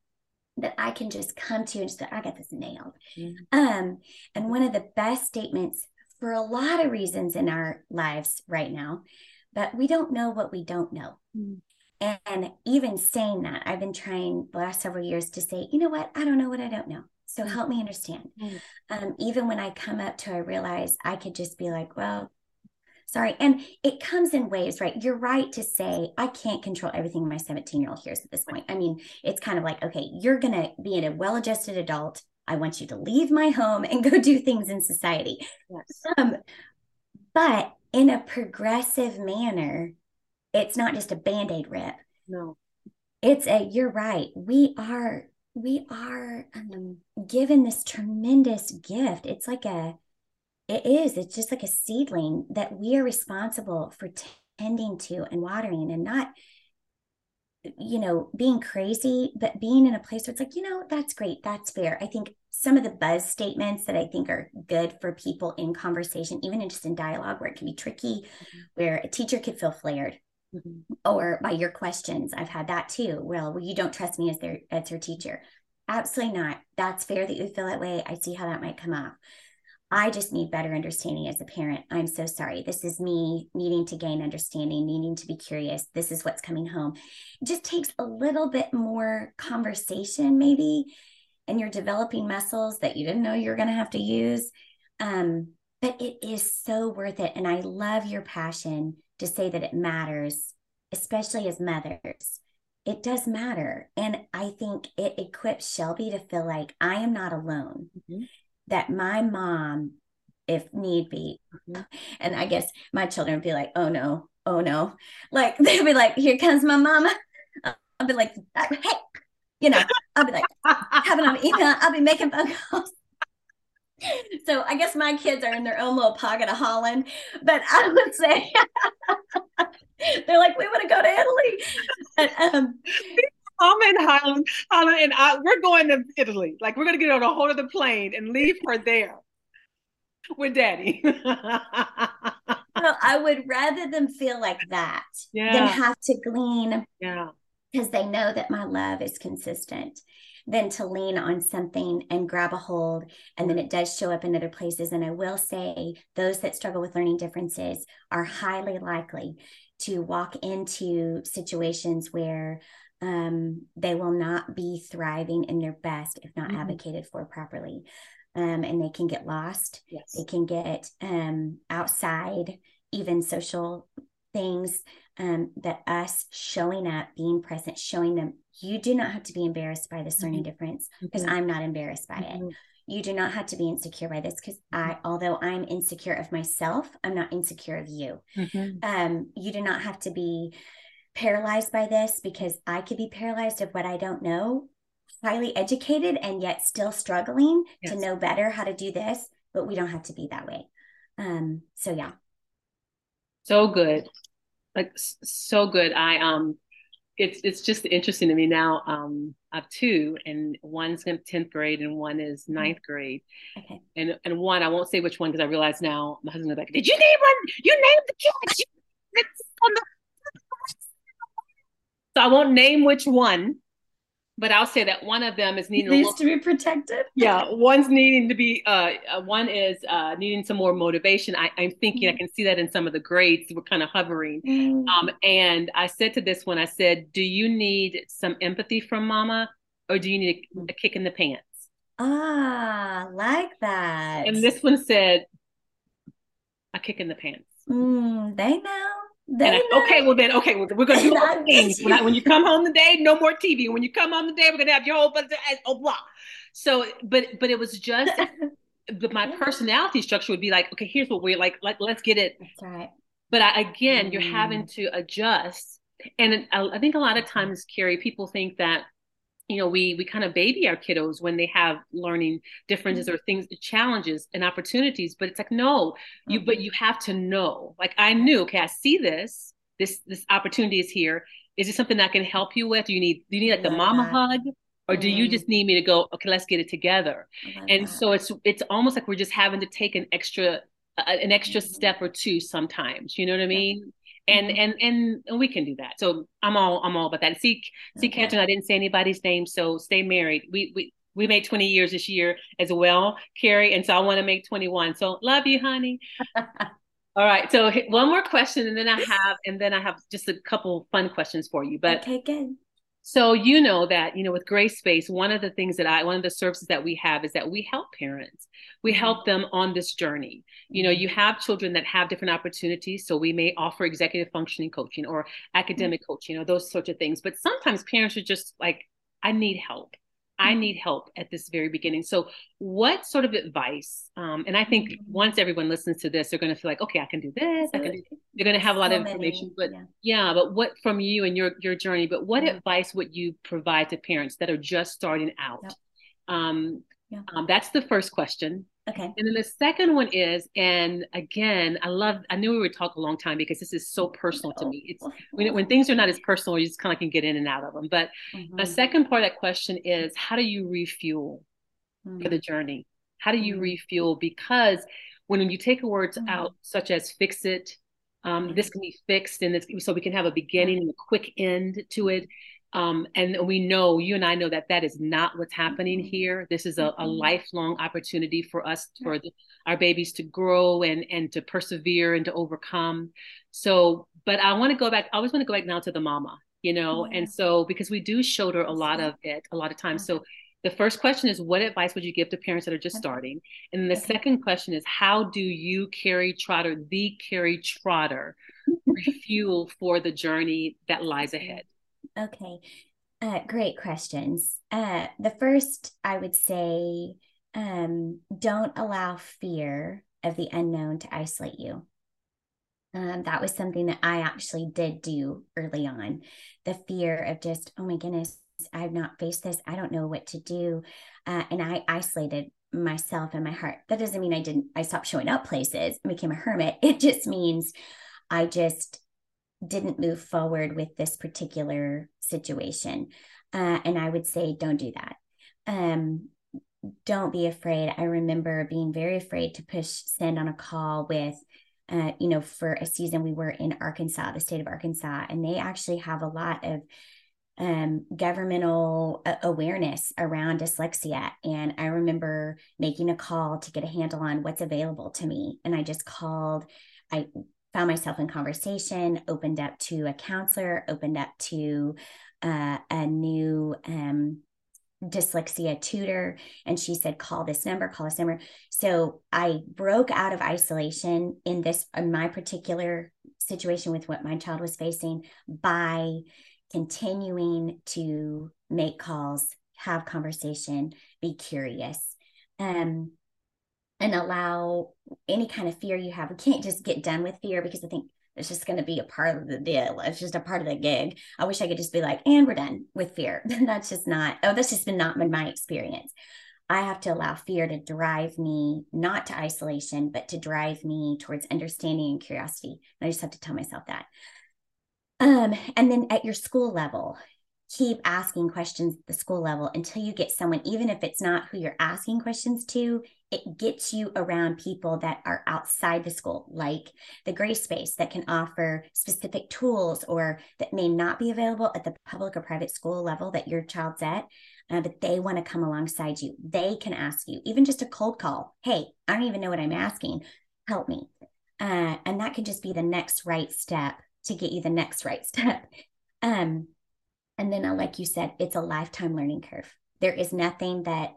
that I can just come to and just go, I got this nailed. Mm-hmm. Um, and one of the best statements for a lot of reasons in our lives right now, but we don't know what we don't know. Mm-hmm. And even saying that, I've been trying the last several years to say, you know what? I don't know what I don't know. So help me understand. Mm-hmm. Um, even when I come up to, I realize I could just be like, well, sorry. And it comes in waves, right? You're right to say, I can't control everything my 17 year old hears at this point. I mean, it's kind of like, okay, you're going to be a well adjusted adult. I want you to leave my home and go do things in society. Yes. Um, but in a progressive manner, it's not just a band aid rip. No. It's a, you're right. We are we are um, given this tremendous gift. It's like a, it is, it's just like a seedling that we are responsible for tending to and watering and not, you know, being crazy, but being in a place where it's like, you know, that's great. That's fair. I think some of the buzz statements that I think are good for people in conversation, even in just in dialogue where it can be tricky, mm-hmm. where a teacher could feel flared Mm-hmm. Or by your questions, I've had that too. Well, you don't trust me as their as her teacher. Absolutely not. That's fair that you feel that way. I see how that might come off. I just need better understanding as a parent. I'm so sorry. This is me needing to gain understanding, needing to be curious. This is what's coming home. It just takes a little bit more conversation, maybe, and you're developing muscles that you didn't know you're going to have to use. Um, but it is so worth it. And I love your passion to say that it matters, especially as mothers. It does matter. And I think it equips Shelby to feel like I am not alone, mm-hmm. that my mom, if need be, mm-hmm. and I guess my children would be like, oh no, oh no. Like they'd be like, here comes my mama. I'll be like, hey, you know, I'll be like having an email, I'll be making phone calls so I guess my kids are in their own little pocket of Holland, but I would say they're like, we want to go to Italy. But, um, I'm in Holland, Holland, and I, we're going to Italy. Like we're going to get on a whole other plane and leave her there with Daddy. well, I would rather them feel like that yeah. than have to glean. Yeah. Because they know that my love is consistent than to lean on something and grab a hold. And then it does show up in other places. And I will say, those that struggle with learning differences are highly likely to walk into situations where um, they will not be thriving in their best if not mm-hmm. advocated for properly. Um, and they can get lost. Yes. They can get um, outside, even social things um, that us showing up, being present, showing them you do not have to be embarrassed by this learning mm-hmm. difference because mm-hmm. I'm not embarrassed by mm-hmm. it. You do not have to be insecure by this because I, mm-hmm. although I'm insecure of myself, I'm not insecure of you. Mm-hmm. Um, you do not have to be paralyzed by this because I could be paralyzed of what I don't know, highly educated and yet still struggling yes. to know better how to do this, but we don't have to be that way. Um, so yeah. So good. Like so good. I um it's it's just interesting to me now. Um, I have two, and one's in tenth grade, and one is mm-hmm. ninth grade. Okay. And and one, I won't say which one because I realize now my husband's like, "Did you name one? You named the kid." so I won't name which one, but I'll say that one of them is needing needs little, to be protected. Yeah, one's needing to be. Uh, uh, one is uh, needing some more motivation. I, am thinking mm-hmm. I can see that in some of the grades. We're kind of hovering. Mm-hmm. Um, and I said to this one, I said, "Do you need some empathy from Mama, or do you need a, a kick in the pants?" Ah, like that. And this one said, "A kick in the pants." Mm, they know. I, okay, well then, okay, well, we're gonna do all things. When, I, when, you come home today, no more TV. When you come home today, we're gonna have your whole bunch of oh blah. So, but but it was just but my personality structure would be like, okay, here's what we're like, like let's get it. That's right. But I, again, mm. you're having mm. to adjust, and I, I think a lot of times, Cari, people think that you know we we kind of baby our kiddos when they have learning differences mm-hmm. or things challenges and opportunities but it's like no you mm-hmm. but you have to know like i knew okay i see this this this opportunity is here is it something i can help you with do you need do you need like the mama hug or do you mm-hmm. just need me to go okay let's get it together and that. so it's it's almost like we're just having to take an extra uh, an extra mm-hmm. step or two sometimes you know what i mean and mm-hmm. and and and we can do that. So I'm all I'm all about that. See, see, okay. Catherine, I didn't say anybody's name, so stay married. We we we made 20 years this year as well, Cari, and so I want to make 21. So love you, honey. all right, so one more question, and then I have and then I have just a couple fun questions for you. But okay, good. So you know that, you know, with Grace Space, one of the things that I, one of the services that we have is that we help parents. We mm-hmm. help them on this journey. You know, you mm-hmm. have children that have different opportunities. So we may offer executive functioning coaching or academic mm-hmm. coaching or those sorts of things. But sometimes parents are just like, I need help. I mm-hmm. need help at this very beginning. So, what sort of advice? Um, and I think mm-hmm. once everyone listens to this, they're going to feel like, okay, I can do this. I can do. They're going to have a lot so of information. Many, but yeah. yeah. but what from you and your your journey? But what yeah. advice would you provide to parents that are just starting out? Yep. Um, yeah. um, that's the first question. Okay. And then the second one is, and again, I love, I knew we would talk a long time because this is so personal to me. It's when, when things are not as personal, you just kind of can get in and out of them. But mm-hmm. the second part of that question is, how do you refuel mm-hmm. for the journey? How do you mm-hmm. refuel? Because when you take words mm-hmm. out, such as fix it, um, this mm-hmm. can be fixed, and this, so we can have a beginning and a quick end to it. Um, and we know, you and I know that that is not what's happening mm-hmm. here. This is a, a mm-hmm. lifelong opportunity for us, for the, our babies to grow and and to persevere and to overcome. So, but I want to go back. I always want to go back now to the mama, you know. And so, because we do shoulder a lot of it a lot of times. So, the first question is, what advice would you give to parents that are just starting? And the second question is, how do you, Cari Trotter, the Cari Trotter, refuel for the journey that lies ahead? Okay. Uh, great questions. Uh, the first, I would say, um, don't allow fear of the unknown to isolate you. Um, that was something that I actually did do early on. The fear of just, oh my goodness, I've not faced this. I don't know what to do. Uh, and I isolated myself and my heart. That doesn't mean I didn't, I stopped showing up places and became a hermit. It just means I just didn't move forward with this particular situation. Uh, and I would say, don't do that. Um, don't be afraid. I remember being very afraid to push send on a call with, uh, you know, for a season we were in Arkansas, the state of Arkansas, and they actually have a lot of um, governmental uh, awareness around dyslexia. And I remember making a call to get a handle on what's available to me. And I just called, I found myself in conversation, opened up to a counselor, opened up to uh, a new um, dyslexia tutor. And she said, call this number, call this number. So I broke out of isolation in this, in my particular situation with what my child was facing by continuing to make calls, have conversation, be curious, um, and allow any kind of fear you have. We can't just get done with fear because I think it's just going to be a part of the deal. It's just a part of the gig. I wish I could just be like, and we're done with fear. that's just not, oh, that's just been not been my experience. I have to allow fear to drive me not to isolation, but to drive me towards understanding and curiosity. And I just have to tell myself that. Um, and then at your school level, keep asking questions at the school level until you get someone, even if it's not who you're asking questions to, it gets you around people that are outside the school, like the Grace Space that can offer specific tools or that may not be available at the public or private school level that your child's at uh, but they want to come alongside you. They can ask you, even just a cold call. Hey, I don't even know what I'm asking. Help me. Uh, and that could just be the next right step to get you the next right step. Um, and then, uh, like you said, it's a lifetime learning curve. There is nothing that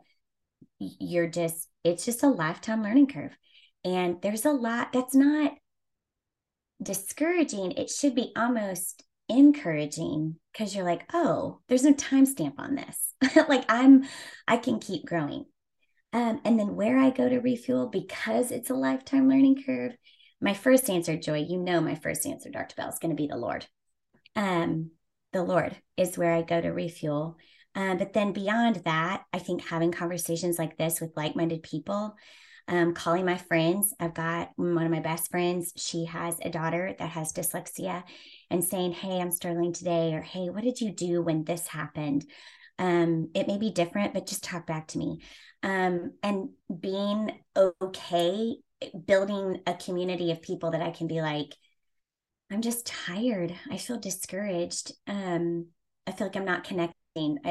you're just, it's just a lifetime learning curve. And there's a lot that's not discouraging. It should be almost encouraging because you're like, oh, there's no timestamp on this. like I'm, I can keep growing. Um, and then where I go to refuel because it's a lifetime learning curve. My first answer, Joy, you know, my first answer, Dr. Bell, is going to be the Lord. Um, the Lord is where I go to refuel. Uh, but then beyond that, I think having conversations like this with like minded people, um, calling my friends. I've got one of my best friends. She has a daughter that has dyslexia and saying, Hey, I'm struggling today, or Hey, what did you do when this happened? Um, it may be different, but just talk back to me. Um, and being okay, building a community of people that I can be like, I'm just tired. I feel discouraged. Um, I feel like I'm not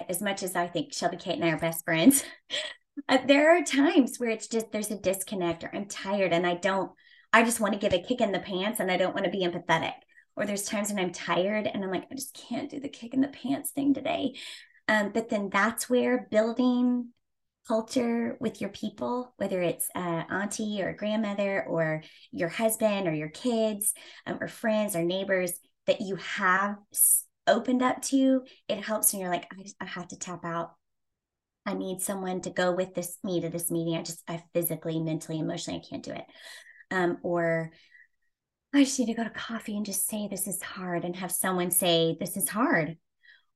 as much as I think Shelby Kate and I are best friends. uh, there are times where it's just there's a disconnect or I'm tired and I don't, I just want to give a kick in the pants and I don't want to be empathetic. Or there's times when I'm tired and I'm like, I just can't do the kick in the pants thing today. Um, but then that's where building culture with your people, whether it's uh, auntie or grandmother or your husband or your kids um, or friends or neighbors that you have opened up to, it helps when you're like, I, just, I have to tap out. I need someone to go with this me to this meeting. I just, I physically, mentally, emotionally, I can't do it. Um, or I just need to go to coffee and just say this is hard and have someone say this is hard.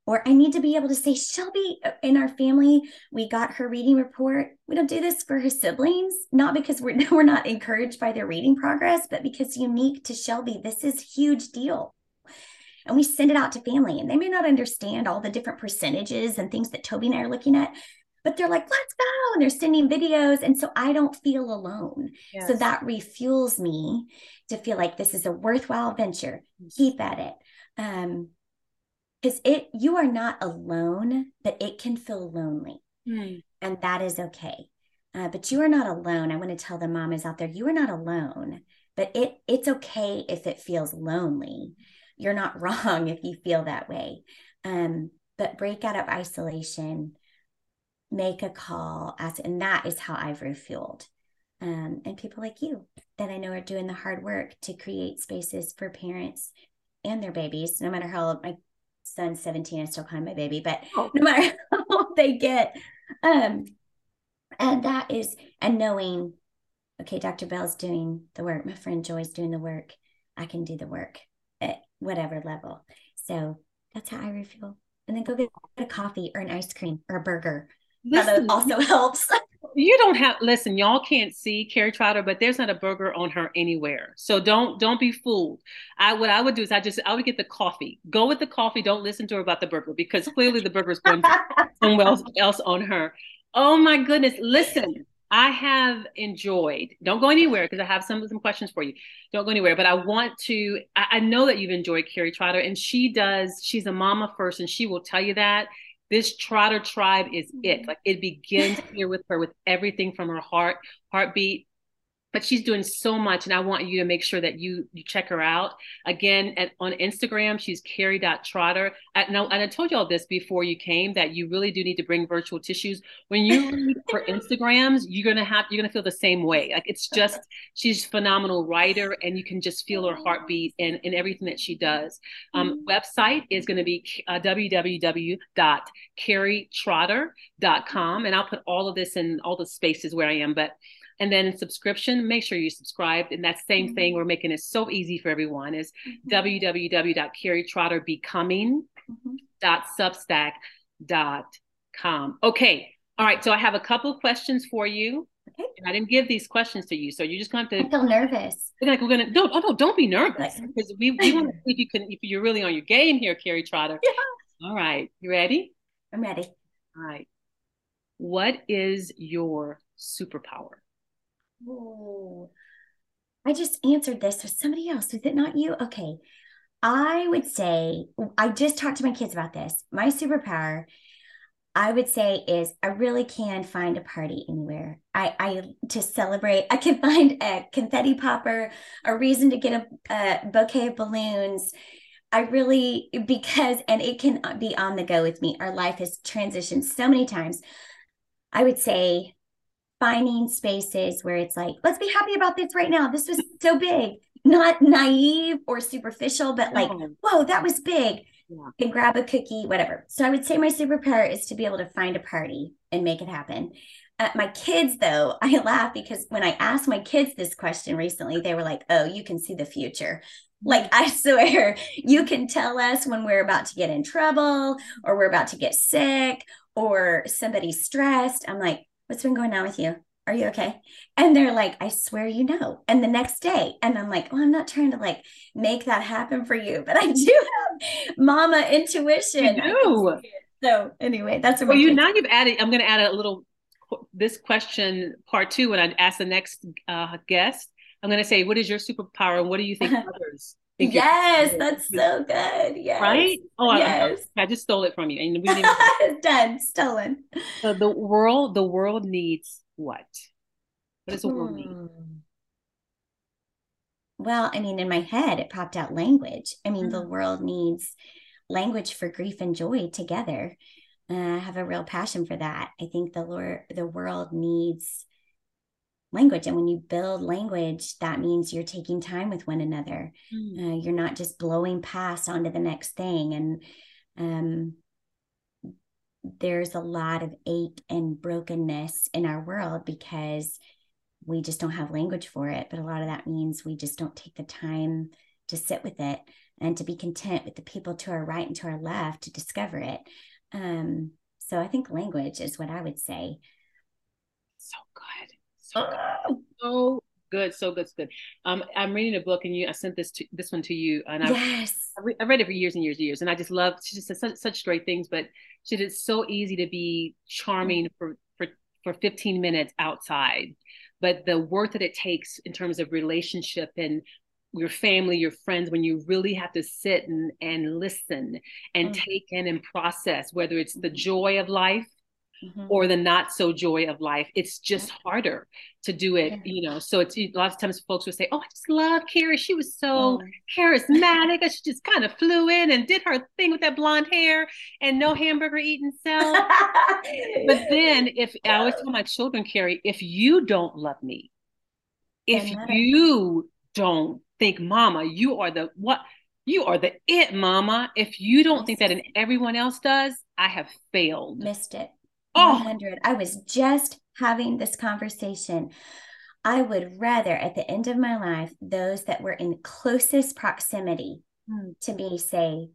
Or I need to be able to say, Shelby, in our family, we got her reading report. We don't do this for her siblings, not because we're, we're not encouraged by their reading progress, but because unique to Shelby, this is huge deal. And we send it out to family, and they may not understand all the different percentages and things that Toby and I are looking at, but they're like, let's go. And they're sending videos. And so I don't feel alone. Yes. So that refuels me to feel like this is a worthwhile venture. Keep at it. Um, because it you are not alone, but it can feel lonely. Mm. And that is okay. Uh, but you are not alone. I want to tell the mamas out there, you are not alone. But it it's okay if it feels lonely. You're not wrong if you feel that way. Um, but break out of isolation make a call, ask, and that is how I've refueled. Um, and people like you that I know are doing the hard work to create spaces for parents and their babies, no matter how old my son's 17, I still call him my baby, but oh. no matter how old they get. Um, and that is, and knowing, okay, Dr. Bell's doing the work, my friend Joy's doing the work, I can do the work whatever level. So that's how I refuel. And then go get a coffee or an ice cream or a burger Listen, that also helps. you don't have listen, y'all can't see Cari Trotter, but there's not a burger on her anywhere. So don't don't be fooled. I what I would do is I just I would get the coffee. Go with the coffee. Don't listen to her about the burger because clearly the burger is going somewhere else, else on her. Oh my goodness. Listen, I have enjoyed. Don't go anywhere because I have some some questions for you. Don't go anywhere. But I want to. I, I know that you've enjoyed Cari Trotter, and she does. She's a mama first, and she will tell you that this trotter tribe is it. Mm-hmm. Like it begins here with her with everything from her heart, heartbeat, but she's doing so much and i want you to make sure that you you check her out. Again at, on instagram she's cari.trotter and, and i told you all this before you came that you really do need to bring virtual tissues. When you read her instagrams you're gonna have you're gonna feel the same way. Like it's just she's phenomenal writer and you can just feel her heartbeat in, in everything that she does. Um, mm-hmm. website is going to be uh, www.caritrotter.com and i'll put all of this in all the spaces where i am but and then subscription, make sure you subscribe. And that same mm-hmm. thing, we're making it so easy for everyone is mm-hmm. www.caritrotterbecoming.substack.com. Okay. All right. So I have a couple of questions for you. Okay. I didn't give these questions to you, so you're just going to. I feel nervous. Like we're gonna don't oh no don't be nervous because we, we want to see if you can if you're really on your game here, Cari Trotter. Yeah. All right, you ready? I'm ready. All right. What is your superpower? Oh, I just answered this with somebody else. Was it not you? Okay. I would say, I just talked to my kids about this. My superpower, I would say, is I really can find a party anywhere. I, I to celebrate. I can find a confetti popper, a reason to get a, a bouquet of balloons. I really because and it can be on the go with me. Our life has transitioned so many times. I would say finding spaces where it's like, let's be happy about this right now. This was so big, not naive or superficial, but like, whoa, that was big. Yeah. And grab a cookie, whatever. So I would say my superpower is to be able to find a party and make it happen. Uh, my kids, though, I laugh because when I asked my kids this question recently, they were like, oh, you can see the future. Like, I swear, you can tell us when we're about to get in trouble or we're about to get sick or somebody's stressed. I'm like, what's been going on with you? Are you okay? And they're like, I swear you know. And the next day, and I'm like, well, I'm not trying to like make that happen for you, but I do have mama intuition. You. So anyway, that's what well, you now you've added. I'm going to add a little this question part two when I ask the next uh, guest. I'm going to say, what is your superpower, and what do you think others? Yes, that's so good. Yes. Right? Oh, yes. I, I, just stole it from you. And we didn't done, stolen. So the world, the world needs what? What does the world need? Hmm. Well, I mean, in my head, it popped out language. I mean, mm-hmm. the world needs language for grief and joy together. Uh, I have a real passion for that. I think the Lord, the world needs language and when you build language that means you're taking time with one another. Mm. uh, you're not just blowing past onto the next thing and um, there's a lot of ache and brokenness in our world because we just don't have language for it but a lot of that means we just don't take the time to sit with it and to be content with the people to our right and to our left to discover it. Um, so i think language is what i would say so good, so good, so good. Um, I'm reading a book, and you, I sent this to this one to you, and I, yes, I, re- I read it for years and years and years, and I just love. She just says such, such great things, but she did so easy to be charming mm-hmm. for for for 15 minutes outside, but the work that it takes in terms of relationship and your family, your friends, when you really have to sit and, and listen and mm-hmm. take in and process, whether it's the joy of life mm-hmm. or the not so joy of life. It's just harder to do it, yeah. you know. So it's a lot of times folks will say, Oh, I just love Cari. She was so oh. charismatic. she just kind of flew in and did her thing with that blonde hair and no hamburger eating self. but then if I always tell my children, Cari, if you don't love me, if you don't think mama, you are the what you are the it mama. If you don't think that and everyone else does, I have failed. Missed it. Oh. 100. I was just having this conversation. I would rather, at the end of my life, those that were in closest proximity mm. to me say,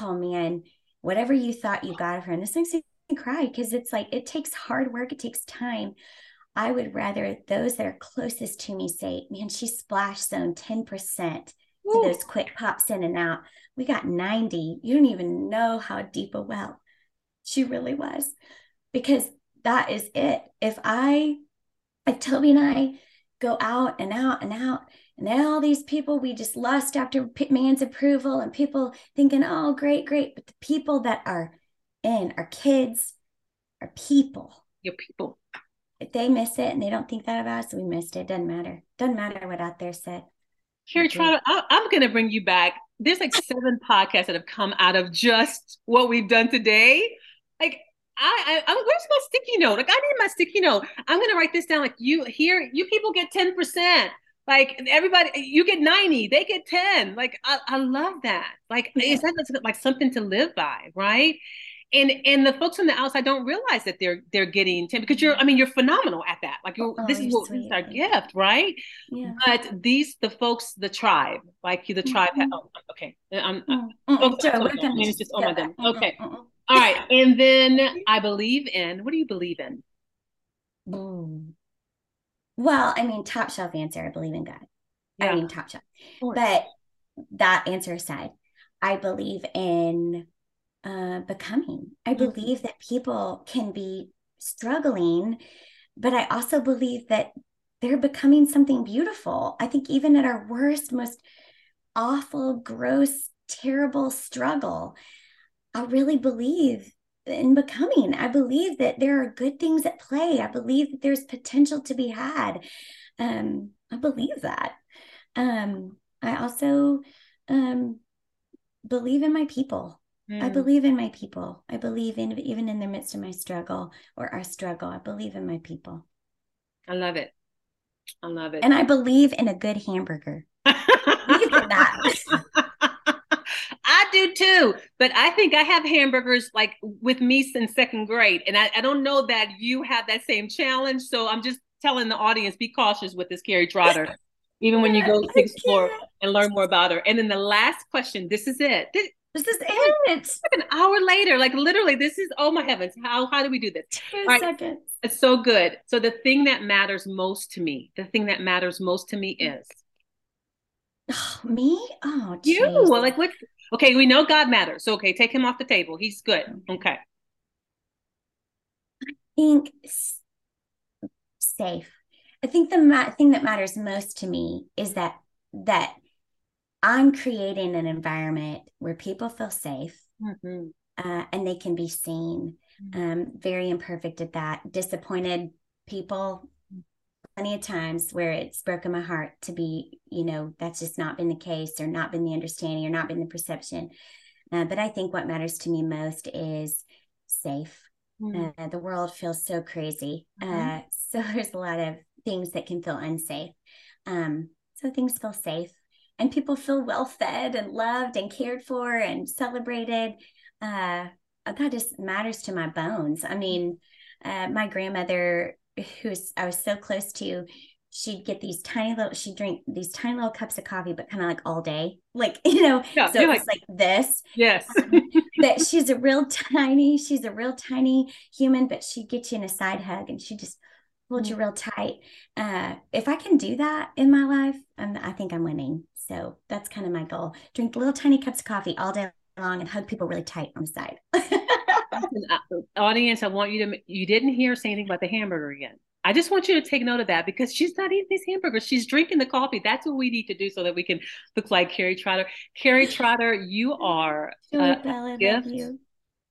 Oh man, whatever you thought you got of her. And this makes me cry because it's like it takes hard work, it takes time. I would rather those that are closest to me say, Man, she splash zone 10% to those quick pops in and out. We got 90. You don't even know how deep a well she really was because that is it. If I, if Toby and I go out and out and out, and then all these people we just lust after man's approval and people thinking, oh, great, great. But the people that are in, our kids, our people. Your people. if they miss it and they don't think that about us, we missed it. Doesn't matter. Doesn't matter what out there said. Cari Trotter, I'm going to bring you back. There's like seven podcasts that have come out of just what we've done today. Like, I, I, I'm where's my sticky note? Like, I need my sticky note. I'm going to write this down. Like, you here, you people get 10%. Like everybody, you get 90, they get 10. Like, I, I love that. Like, yeah. is that like something to live by, right? and and the folks on the outside don't realize that they're they're getting 10 because you're i mean you're phenomenal at that like you're, oh, this is what this is our gift right yeah. but these the folks the tribe like the tribe mm-hmm. oh, okay i'm, I'm oh, sorry, oh, I mean, just oh my god okay all right and then i believe in what do you believe in well i mean top shelf answer i believe in god yeah. i mean top shelf but that answer aside i believe in uh, becoming. I mm-hmm. believe that people can be struggling, but I also believe that they're becoming something beautiful. I think even at our worst, most awful, gross, terrible struggle, I really believe in becoming. I believe that there are good things at play. I believe that there's potential to be had. Um, I believe that. Um, I also um, believe in my people. I mm. believe in my people. I believe in even in the midst of my struggle or our struggle. I believe in my people. I love it. I love it. And I believe in a good hamburger. I do too, but I think I have hamburgers like with me since second grade, and I, I don't know that you have that same challenge. So I'm just telling the audience be cautious with this Cari Trotter, even when you go to explore and learn more about her. And then the last question, this is it. This, this is it. Like an hour later, like literally, this is oh my heavens. How how do we do this? Two right. seconds. It's so good. So the thing that matters most to me, the thing that matters most to me is oh, me. Oh, geez. you. Like what? Okay, we know God matters. So okay, take him off the table. He's good. Okay. I think safe. I think the ma- thing that matters most to me is that that I'm creating an environment where people feel safe mm-hmm. uh, and they can be seen. Mm-hmm. Um, very imperfect at that. Disappointed people plenty of times where it's broken my heart to be, you know, that's just not been the case or not been the understanding or not been the perception. Uh, but I think what matters to me most is safe. Mm-hmm. Uh, the world feels so crazy. Mm-hmm. Uh, so there's a lot of things that can feel unsafe. Um, so things feel safe and people feel well fed and loved and cared for and celebrated. Uh, that just matters to my bones. I mean, uh, my grandmother, who's I was so close to, she'd get these tiny little, she'd drink these tiny little cups of coffee, but kind of like all day, like you know. Yeah, so it was like, like this. Yes. but she's a real tiny, she's a real tiny human, but she'd get you in a side hug and she just hold you mm. real tight. Uh, if I can do that in my life, I'm, I think I'm winning. So that's kind of my goal. Drink little tiny cups of coffee all day long and hug people really tight on the side. Audience, I want you to, you didn't hear say anything about the hamburger again. I just want you to take note of that because she's not eating these hamburgers. She's drinking the coffee. That's what we need to do so that we can look like Cari Trotter. Cari Trotter, you are a, gift,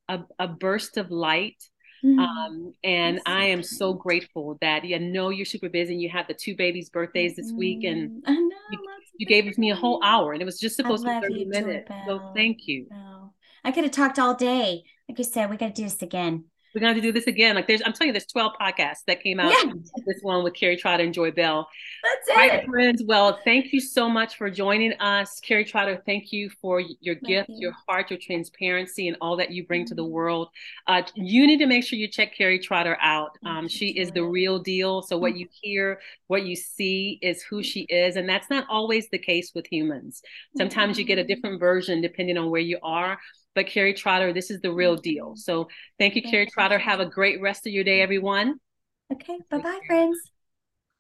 a, a burst of light. Mm-hmm. Um, and I am so grateful that you know you're super busy and you have the two babies' birthdays this week, and I know, you, you gave me a whole hour, and it was just supposed to be 30 minutes. So thank you. Oh, I could have talked all day. Like you said, we got to do this again we're going to do this again. Like there's, I'm telling you, there's 12 podcasts that came out. Yeah. This one with Cari Trotter and Joy Bell. That's it. All right, friends. Well, thank you so much for joining us. Cari Trotter, thank you for your thank gift, you. your heart, your transparency, and all that you bring mm-hmm. to the mm-hmm. world. Uh, you need to make sure you check Cari Trotter out. Um, she is the real deal. So what mm-hmm. you hear, what you see is who she is. And that's not always the case with humans. Sometimes mm-hmm. you get a mm-hmm. different version depending on where you are but Cari Trotter, this is the real deal. So thank you, Cari Trotter. Have a great rest of your day, everyone. Okay. Bye bye, friends.